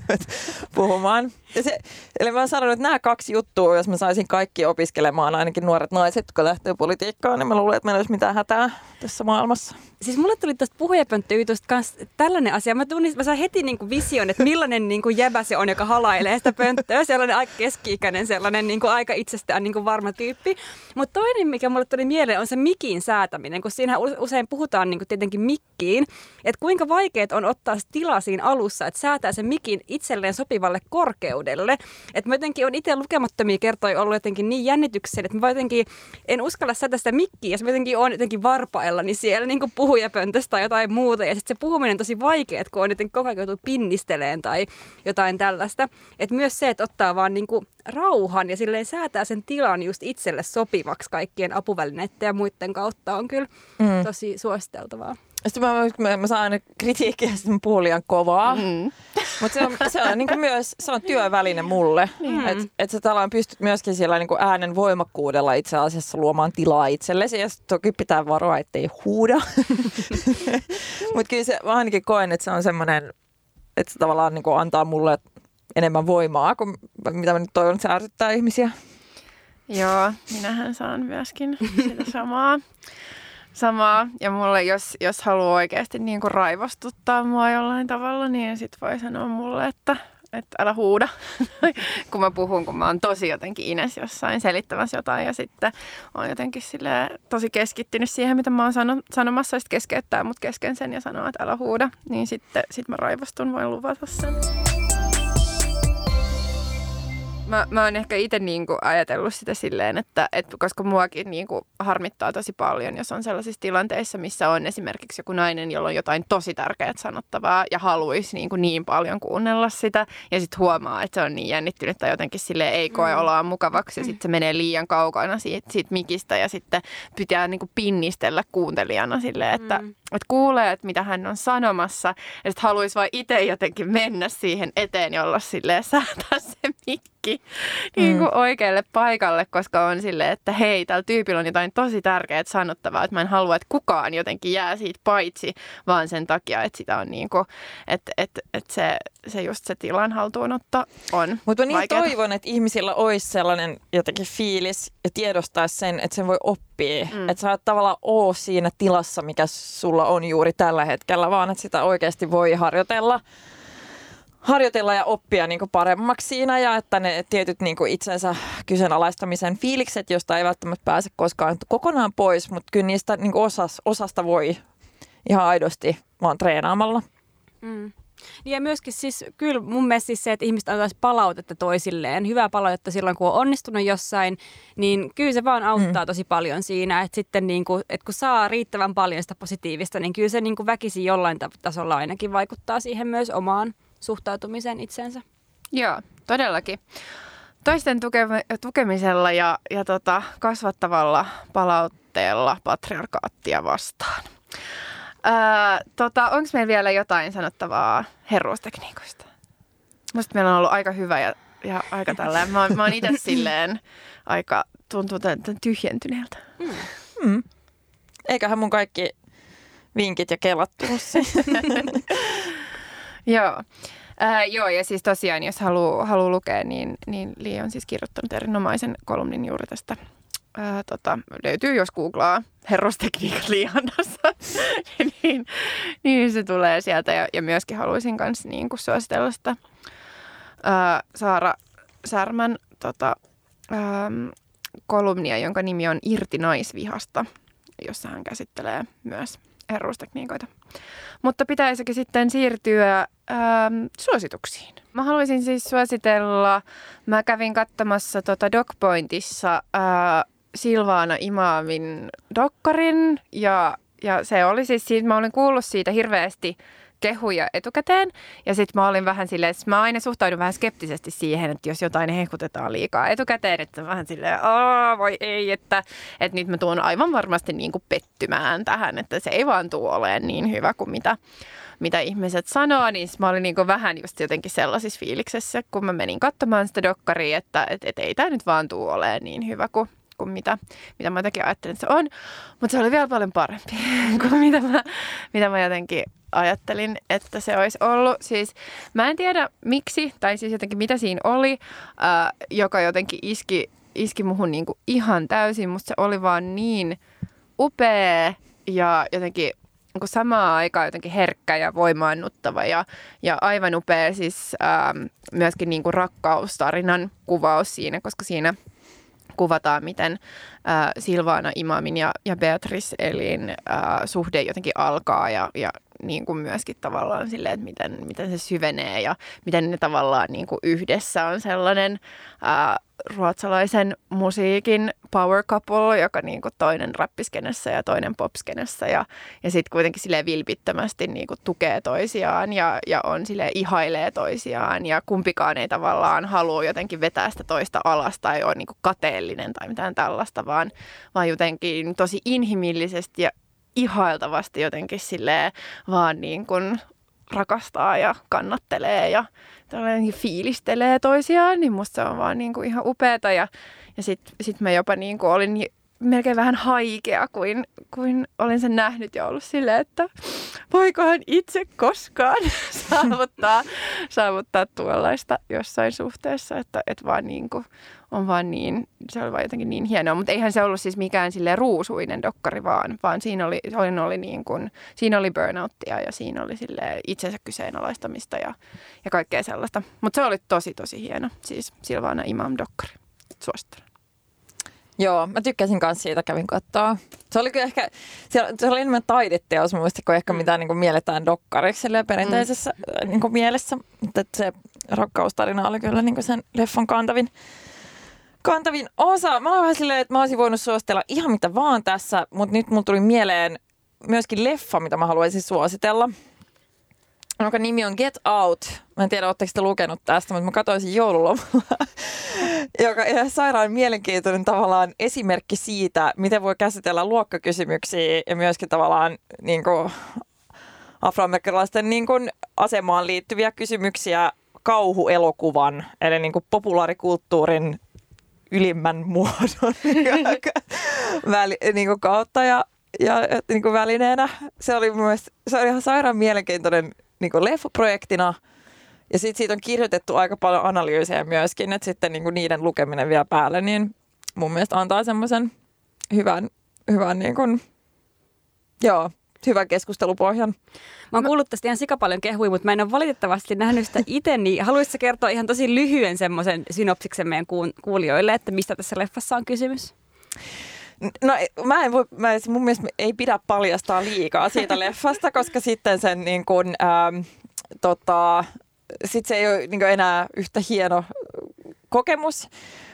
Speaker 3: puhumaan. Ja se, eli mä oon sanonut, että nämä kaksi juttua, jos mä saisin kaikki opiskelemaan, ainakin nuoret naiset, jotka lähtee politiikkaan, niin mä luulen, että meillä olisi mitään hätää tässä maailmassa.
Speaker 2: Siis mulle tuli tästä puhujapönttöjutusta kanssa tällainen asia. Mä, tunnistin, mä sain heti niin kuin vision, että millainen niin kuin jäbä se on, joka halailee sitä pönttöä. Sellainen aika keski-ikäinen, sellainen niin kuin aika itsestään niin kuin varma tyyppi. Mutta toinen, mikä mulle tuli mieleen, on se mikin säätäminen, kun siinä usein puhutaan niin kuin tietenkin mikkiin. Että että kuinka vaikeet on ottaa tilaa siinä alussa, että säätää sen mikin itselleen sopivalle korkeudelle. Että mä jotenkin on itse lukemattomia kertoja ollut jotenkin niin jännityksellä, että mä jotenkin en uskalla säätää sitä mikkiä, ja mä jotenkin on jotenkin niin siellä niin puhujapöntöstä tai jotain muuta, ja sitten se puhuminen on tosi vaikea, kun on jotenkin koko ajan joutuu pinnisteleen tai jotain tällaista. Että myös se, että ottaa vaan niin kuin rauhan ja silleen säätää sen tilan just itselle sopivaksi kaikkien apuvälineiden ja muiden kautta on kyllä mm. tosi suositeltavaa.
Speaker 3: Sitten mä, mä, mä saan aina kritiikkiä, että mä puhun liian kovaa. Mm. Mutta se on, se on niin myös se on työväline mulle. Mm. Että et sä tavallaan pystyt myöskin siellä niin äänen voimakkuudella itse asiassa luomaan tilaa itsellesi. Ja toki pitää varoa, ettei huuda. Mutta kyllä se, mä ainakin koen, että se on semmoinen, että se tavallaan niin antaa mulle enemmän voimaa kuin mitä mä nyt toivon, että se ärsyttää ihmisiä.
Speaker 1: Joo, minähän saan myöskin sitä samaa. Samaa. Ja mulle, jos, jos haluaa oikeasti niin kuin raivostuttaa mua jollain tavalla, niin sit voi sanoa mulle, että, että älä huuda, kun mä puhun, kun mä oon tosi jotenkin ines jossain selittämässä jotain ja sitten on jotenkin tosi keskittynyt siihen, mitä mä oon sanomassa ja sitten keskeyttää mut kesken sen ja sanoo, että älä huuda, niin sitten sit mä raivostun, voin luvata sen. Mä, mä oon ehkä itse niinku ajatellut sitä silleen, että, että koska muakin niinku harmittaa tosi paljon, jos on sellaisissa tilanteissa, missä on esimerkiksi joku nainen, jolla on jotain tosi tärkeää sanottavaa ja haluaisi niinku niin paljon kuunnella sitä ja sitten huomaa, että se on niin jännittynyt tai jotenkin sille ei koe mm. oloa mukavaksi ja sitten se menee liian kaukana siitä, siitä mikistä ja sitten pitää niinku pinnistellä kuuntelijana silleen, että, mm. Että kuulee, että mitä hän on sanomassa ja sitten haluaisi vain itse jotenkin mennä siihen eteen, jolla silleen säätää se mikki kaikki niin kuin mm. oikealle paikalle, koska on silleen, että hei, tällä tyypillä on jotain tosi tärkeää sanottavaa, että mä en halua, että kukaan jotenkin jää siitä paitsi, vaan sen takia, että sitä on niin kuin, että, että, että se, se just se tilan haltuunotto on
Speaker 3: Mutta niin vaikeata. toivon, että ihmisillä olisi sellainen jotenkin fiilis ja tiedostaa sen, että sen voi oppia. Mm. Että sä et tavallaan ole siinä tilassa, mikä sulla on juuri tällä hetkellä, vaan että sitä oikeasti voi harjoitella harjoitella ja oppia niin kuin paremmaksi siinä ja että ne tietyt niin kuin itsensä kyseenalaistamisen fiilikset, josta ei välttämättä pääse koskaan kokonaan pois, mutta kyllä niistä niin kuin osas, osasta voi ihan aidosti vaan treenaamalla.
Speaker 2: Mm. Niin ja myöskin siis kyllä mun mielestä siis se, että ihmiset antaisi palautetta toisilleen, hyvää palautetta silloin, kun on onnistunut jossain, niin kyllä se vaan auttaa mm. tosi paljon siinä, että sitten niin kuin, että kun saa riittävän paljon sitä positiivista, niin kyllä se niin kuin väkisin jollain tasolla ainakin vaikuttaa siihen myös omaan suhtautumisen itsensä.
Speaker 1: Joo, todellakin. Toisten tuke- tukemisella ja, ja tota, kasvattavalla palautteella patriarkaattia vastaan. Öö, tota, Onko meillä vielä jotain sanottavaa herruustekniikoista? Musta meillä on ollut aika hyvä ja, ja aika tällä. Mä, mä oon itse silleen aika, tuntuu tämän tyhjentyneeltä. Mm.
Speaker 3: Mm. Eiköhän mun kaikki vinkit ja kelat
Speaker 1: Joo. Äh, joo, ja siis tosiaan, jos haluaa haluu lukea, niin, niin Li on siis kirjoittanut erinomaisen kolumnin juuri tästä. Äh, tota, löytyy, jos googlaa herrostekniikat Liihandassa, niin, niin se tulee sieltä. Ja, ja myöskin haluaisin myös niin suositella sitä äh, Saara Särmän tota, ähm, kolumnia, jonka nimi on Irti naisvihasta, jossa hän käsittelee myös herruustekniikoita. Mutta pitäisikö sitten siirtyä ähm, suosituksiin? Mä haluaisin siis suositella, mä kävin katsomassa tota DocPointissa äh, Silvaana Imaamin dokkarin ja, ja se oli siis siitä, mä olin kuullut siitä hirveästi kehuja etukäteen. Ja sitten mä olin vähän silleen, että mä aina suhtaudun vähän skeptisesti siihen, että jos jotain hehkutetaan liikaa etukäteen, että vähän silleen, aa voi ei, että, että nyt mä tuun aivan varmasti niin kuin pettymään tähän, että se ei vaan tule olemaan niin hyvä kuin mitä, mitä ihmiset sanoo, niin mä olin niin kuin vähän just jotenkin sellaisissa fiiliksessä, kun mä menin katsomaan sitä dokkaria, että et, et ei tämä nyt vaan tule olemaan niin hyvä kuin kuin mitä, mitä mä jotenkin ajattelin, että se on. Mutta se oli vielä paljon parempi kuin mitä mä, mitä mä jotenkin ajattelin, että se olisi ollut. Siis mä en tiedä miksi, tai siis jotenkin mitä siinä oli, äh, joka jotenkin iski, iski muhun niinku ihan täysin. Musta se oli vaan niin upea ja jotenkin niin samaan aikaan jotenkin herkkä ja voimaannuttava ja, ja aivan upea siis ähm, myöskin niin kuin rakkaustarinan kuvaus siinä, koska siinä kuvataan, miten äh, Silvana Imamin ja, ja Beatrice Elin äh, suhde jotenkin alkaa ja, ja niin kuin myöskin tavallaan silleen, että miten, miten se syvenee ja miten ne tavallaan niin kuin yhdessä on sellainen ää, ruotsalaisen musiikin power couple, joka niin kuin toinen rappiskenessä ja toinen popskenessä ja, ja sitten kuitenkin sille vilpittömästi niin kuin tukee toisiaan ja, ja on sille ihailee toisiaan ja kumpikaan ei tavallaan halua jotenkin vetää sitä toista alas tai on niin kuin kateellinen tai mitään tällaista, vaan, vaan jotenkin tosi inhimillisesti ja ihailtavasti jotenkin silleen vaan niin kuin rakastaa ja kannattelee ja fiilistelee toisiaan, niin musta se on vaan niin kuin ihan upeeta. Ja, ja sitten sit mä jopa niin kuin olin melkein vähän haikea, kuin, kuin olin sen nähnyt ja ollut silleen, että voikohan itse koskaan saavuttaa, saavuttaa tuollaista jossain suhteessa, että, että vaan niin kuin, on vaan niin, se oli vaan jotenkin niin hienoa, mutta eihän se ollut siis mikään sille ruusuinen dokkari vaan, vaan siinä oli, oli, oli niin kuin, siinä oli burnouttia ja siinä oli sille itsensä kyseenalaistamista ja, ja kaikkea sellaista. Mutta se oli tosi tosi hieno, siis Silvana Imam dokkari. Suosittelen.
Speaker 3: Joo, mä tykkäsin myös siitä, kävin katsoa. Se oli kyllä ehkä, se oli enemmän taideteos muista kuin ehkä mm. mitä niin kuin mielletään dokkariksi perinteisessä mm. niin kuin mielessä. Mutta se rakkaustarina oli kyllä niin kuin sen leffan kantavin, kantavin osa. Mä olen vähän silleen, että mä olisin voinut suositella ihan mitä vaan tässä, mutta nyt mulla tuli mieleen myöskin leffa, mitä mä haluaisin suositella jonka nimi on Get Out. Mä en tiedä, oletteko te lukenut tästä, mutta mä katsoin sen joululomalla, joka on ihan sairaan mielenkiintoinen tavallaan esimerkki siitä, miten voi käsitellä luokkakysymyksiä ja myöskin tavallaan niin kuin, afroamerikkalaisten niin kuin, asemaan liittyviä kysymyksiä kauhuelokuvan, eli niin kuin populaarikulttuurin ylimmän muodon väli, niin kuin kautta ja, ja niin kuin välineenä. Se oli, mielestä, se oli ihan sairaan mielenkiintoinen niin kuin leffaprojektina. Ja sitten siitä on kirjoitettu aika paljon analyysejä myöskin, että sitten niin kuin niiden lukeminen vielä päälle, niin mun mielestä antaa semmoisen hyvän, hyvän niin kuin, joo, hyvän keskustelupohjan.
Speaker 2: Mä oon kuullut tästä ihan sika paljon kehuja, mutta mä en ole valitettavasti nähnyt sitä itse, niin haluaisitko kertoa ihan tosi lyhyen semmoisen synopsiksen meidän kuulijoille, että mistä tässä leffassa on kysymys?
Speaker 3: No mä en voi, mä, mun mielestä ei pidä paljastaa liikaa siitä leffasta, koska sitten sen niin kuin, ähm, tota, sit se ei ole niin enää yhtä hieno kokemus.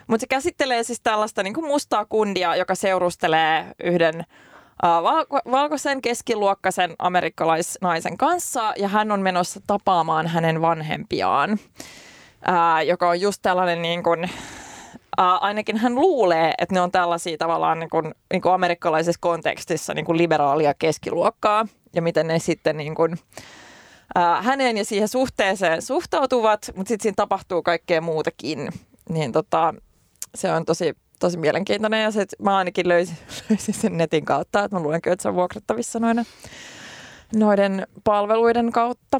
Speaker 3: Mutta se käsittelee siis tällaista niin kuin mustaa kundia, joka seurustelee yhden äh, valko- valkoisen keskiluokkaisen amerikkalaisnaisen kanssa ja hän on menossa tapaamaan hänen vanhempiaan, ää, joka on just tällainen niin kuin, ainakin hän luulee, että ne on tällaisia tavallaan niin kuin, niin kuin amerikkalaisessa kontekstissa niin kuin liberaalia keskiluokkaa ja miten ne sitten niin kuin, uh, häneen ja siihen suhteeseen suhtautuvat, mutta sitten siinä tapahtuu kaikkea muutakin. Niin tota, se on tosi, tosi mielenkiintoinen ja se, mä ainakin löysin, löysin sen netin kautta, että mä luulen että se on vuokrattavissa noiden, noiden palveluiden kautta.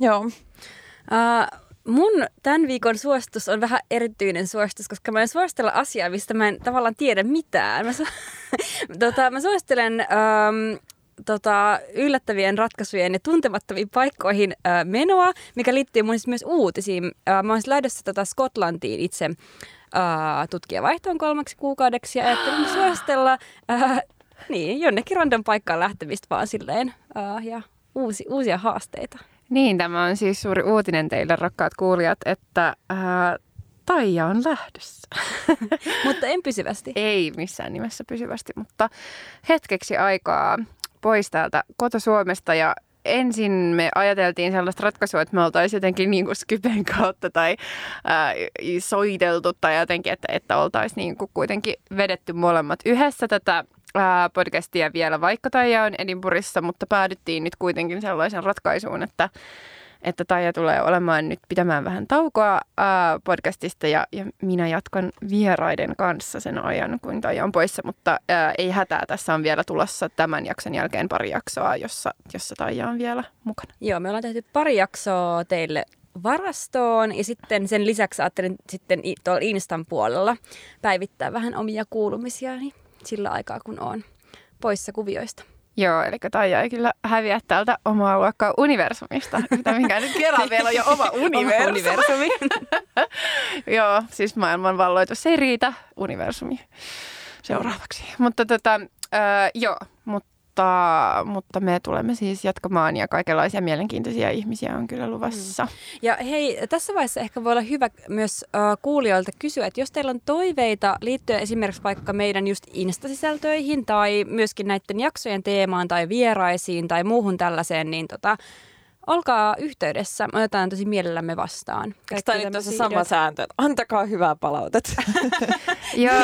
Speaker 3: Joo.
Speaker 2: Uh, Mun tämän viikon suositus on vähän erityinen suositus, koska mä en suositella asiaa, mistä mä en tavallaan tiedä mitään. Mä, su- tota, mä suosittelen ähm, tota, yllättävien ratkaisujen ja tuntemattomiin paikkoihin äh, menoa, mikä liittyy mun siis myös uutisiin. Äh, mä oon siis lähdössä tota Skotlantiin itse äh, tutkijavaihtoon kolmeksi kuukaudeksi ja ajattelin suositella äh, niin, jonnekin random paikkaan lähtemistä vaan silleen äh, ja uusi, uusia haasteita.
Speaker 1: Niin, tämä on siis suuri uutinen teille, rakkaat kuulijat, että ää, Taija on lähdössä.
Speaker 2: mutta en pysyvästi.
Speaker 1: Ei missään nimessä pysyvästi, mutta hetkeksi aikaa pois täältä koto-Suomesta ja ensin me ajateltiin sellaista ratkaisua, että me oltaisiin jotenkin niin kuin Skypen kautta tai ää, soiteltu tai jotenkin, että, että oltaisiin niin kuin kuitenkin vedetty molemmat yhdessä tätä podcastia vielä, vaikka Taija on Edinburghissa, mutta päädyttiin nyt kuitenkin sellaisen ratkaisuun, että, että Taija tulee olemaan nyt pitämään vähän taukoa ää, podcastista ja, ja minä jatkan vieraiden kanssa sen ajan, kun Taija on poissa, mutta ää, ei hätää, tässä on vielä tulossa tämän jakson jälkeen pari jaksoa, jossa, jossa Taija on vielä mukana.
Speaker 2: Joo, me ollaan tehty pari jaksoa teille varastoon ja sitten sen lisäksi ajattelin sitten tuolla Instan puolella päivittää vähän omia kuulumisiani sillä aikaa, kun on poissa kuvioista.
Speaker 1: Joo, eli Taija ei kyllä häviä täältä omaa luokkaa universumista, mikä nyt kerran vielä on jo oma universumi. universumi. Joo, siis maailman valloitus ei riitä universumi seuraavaksi. Mutta tota, äh, joo, mutta mutta, me tulemme siis jatkamaan ja kaikenlaisia mielenkiintoisia ihmisiä on kyllä luvassa. Mm.
Speaker 2: Ja hei, tässä vaiheessa ehkä voi olla hyvä myös uh, kuulijoilta kysyä, että jos teillä on toiveita liittyen esimerkiksi vaikka meidän just instasisältöihin tai myöskin näiden jaksojen teemaan tai vieraisiin tai muuhun tällaiseen, niin tota, olkaa yhteydessä. Me otetaan tosi mielellämme vastaan.
Speaker 3: Eikö tämä nyt se sama sääntö, että antakaa hyvää palautetta?
Speaker 1: Joo,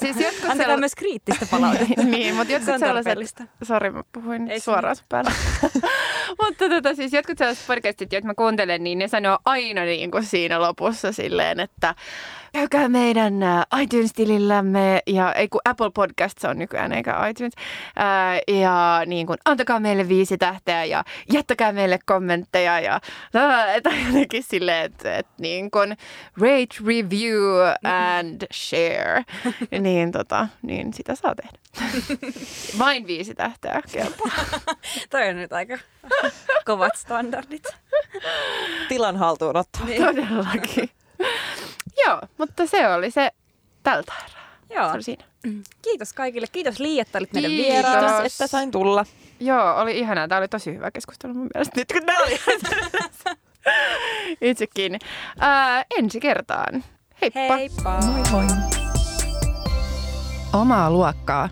Speaker 1: siis jotkut
Speaker 2: Antakaa sell... myös kriittistä palautetta.
Speaker 1: niin, mutta jotkut sellaiset... Sori, mä puhuin Ei suoraan sun päällä. mutta tota, siis jotkut sellaiset podcastit, joita mä kuuntelen, niin ne sanoo aina niin kuin siinä lopussa silleen, että käykää meidän äh, iTunes-tilillämme ja ei kun Apple Podcast on nykyään eikä iTunes. Ää, äh, ja niin kuin, antakaa meille viisi tähteä ja jättäkää meille kommentteja ja tai jotenkin silleen, että, että niin kuin rate, review and share. niin, tota, niin sitä saa tehdä. Vain viisi tähteä kelpaa.
Speaker 2: Toi on nyt aika kovat standardit.
Speaker 3: Tilan haltuunotto.
Speaker 1: Niin. Todellakin. Joo, mutta se oli se tältä erää.
Speaker 2: Joo.
Speaker 1: Se oli siinä.
Speaker 2: Mm. Kiitos kaikille. Kiitos Liia, että olit meidän
Speaker 3: vieraan. Kiitos, että sain tulla.
Speaker 1: Joo, oli ihanaa. Tämä oli tosi hyvä keskustelu mun mielestä. Nyt kun oli itsekin. Ää, ensi kertaan. Heippa.
Speaker 2: Heippa.
Speaker 3: Moi moi.
Speaker 1: Omaa luokkaa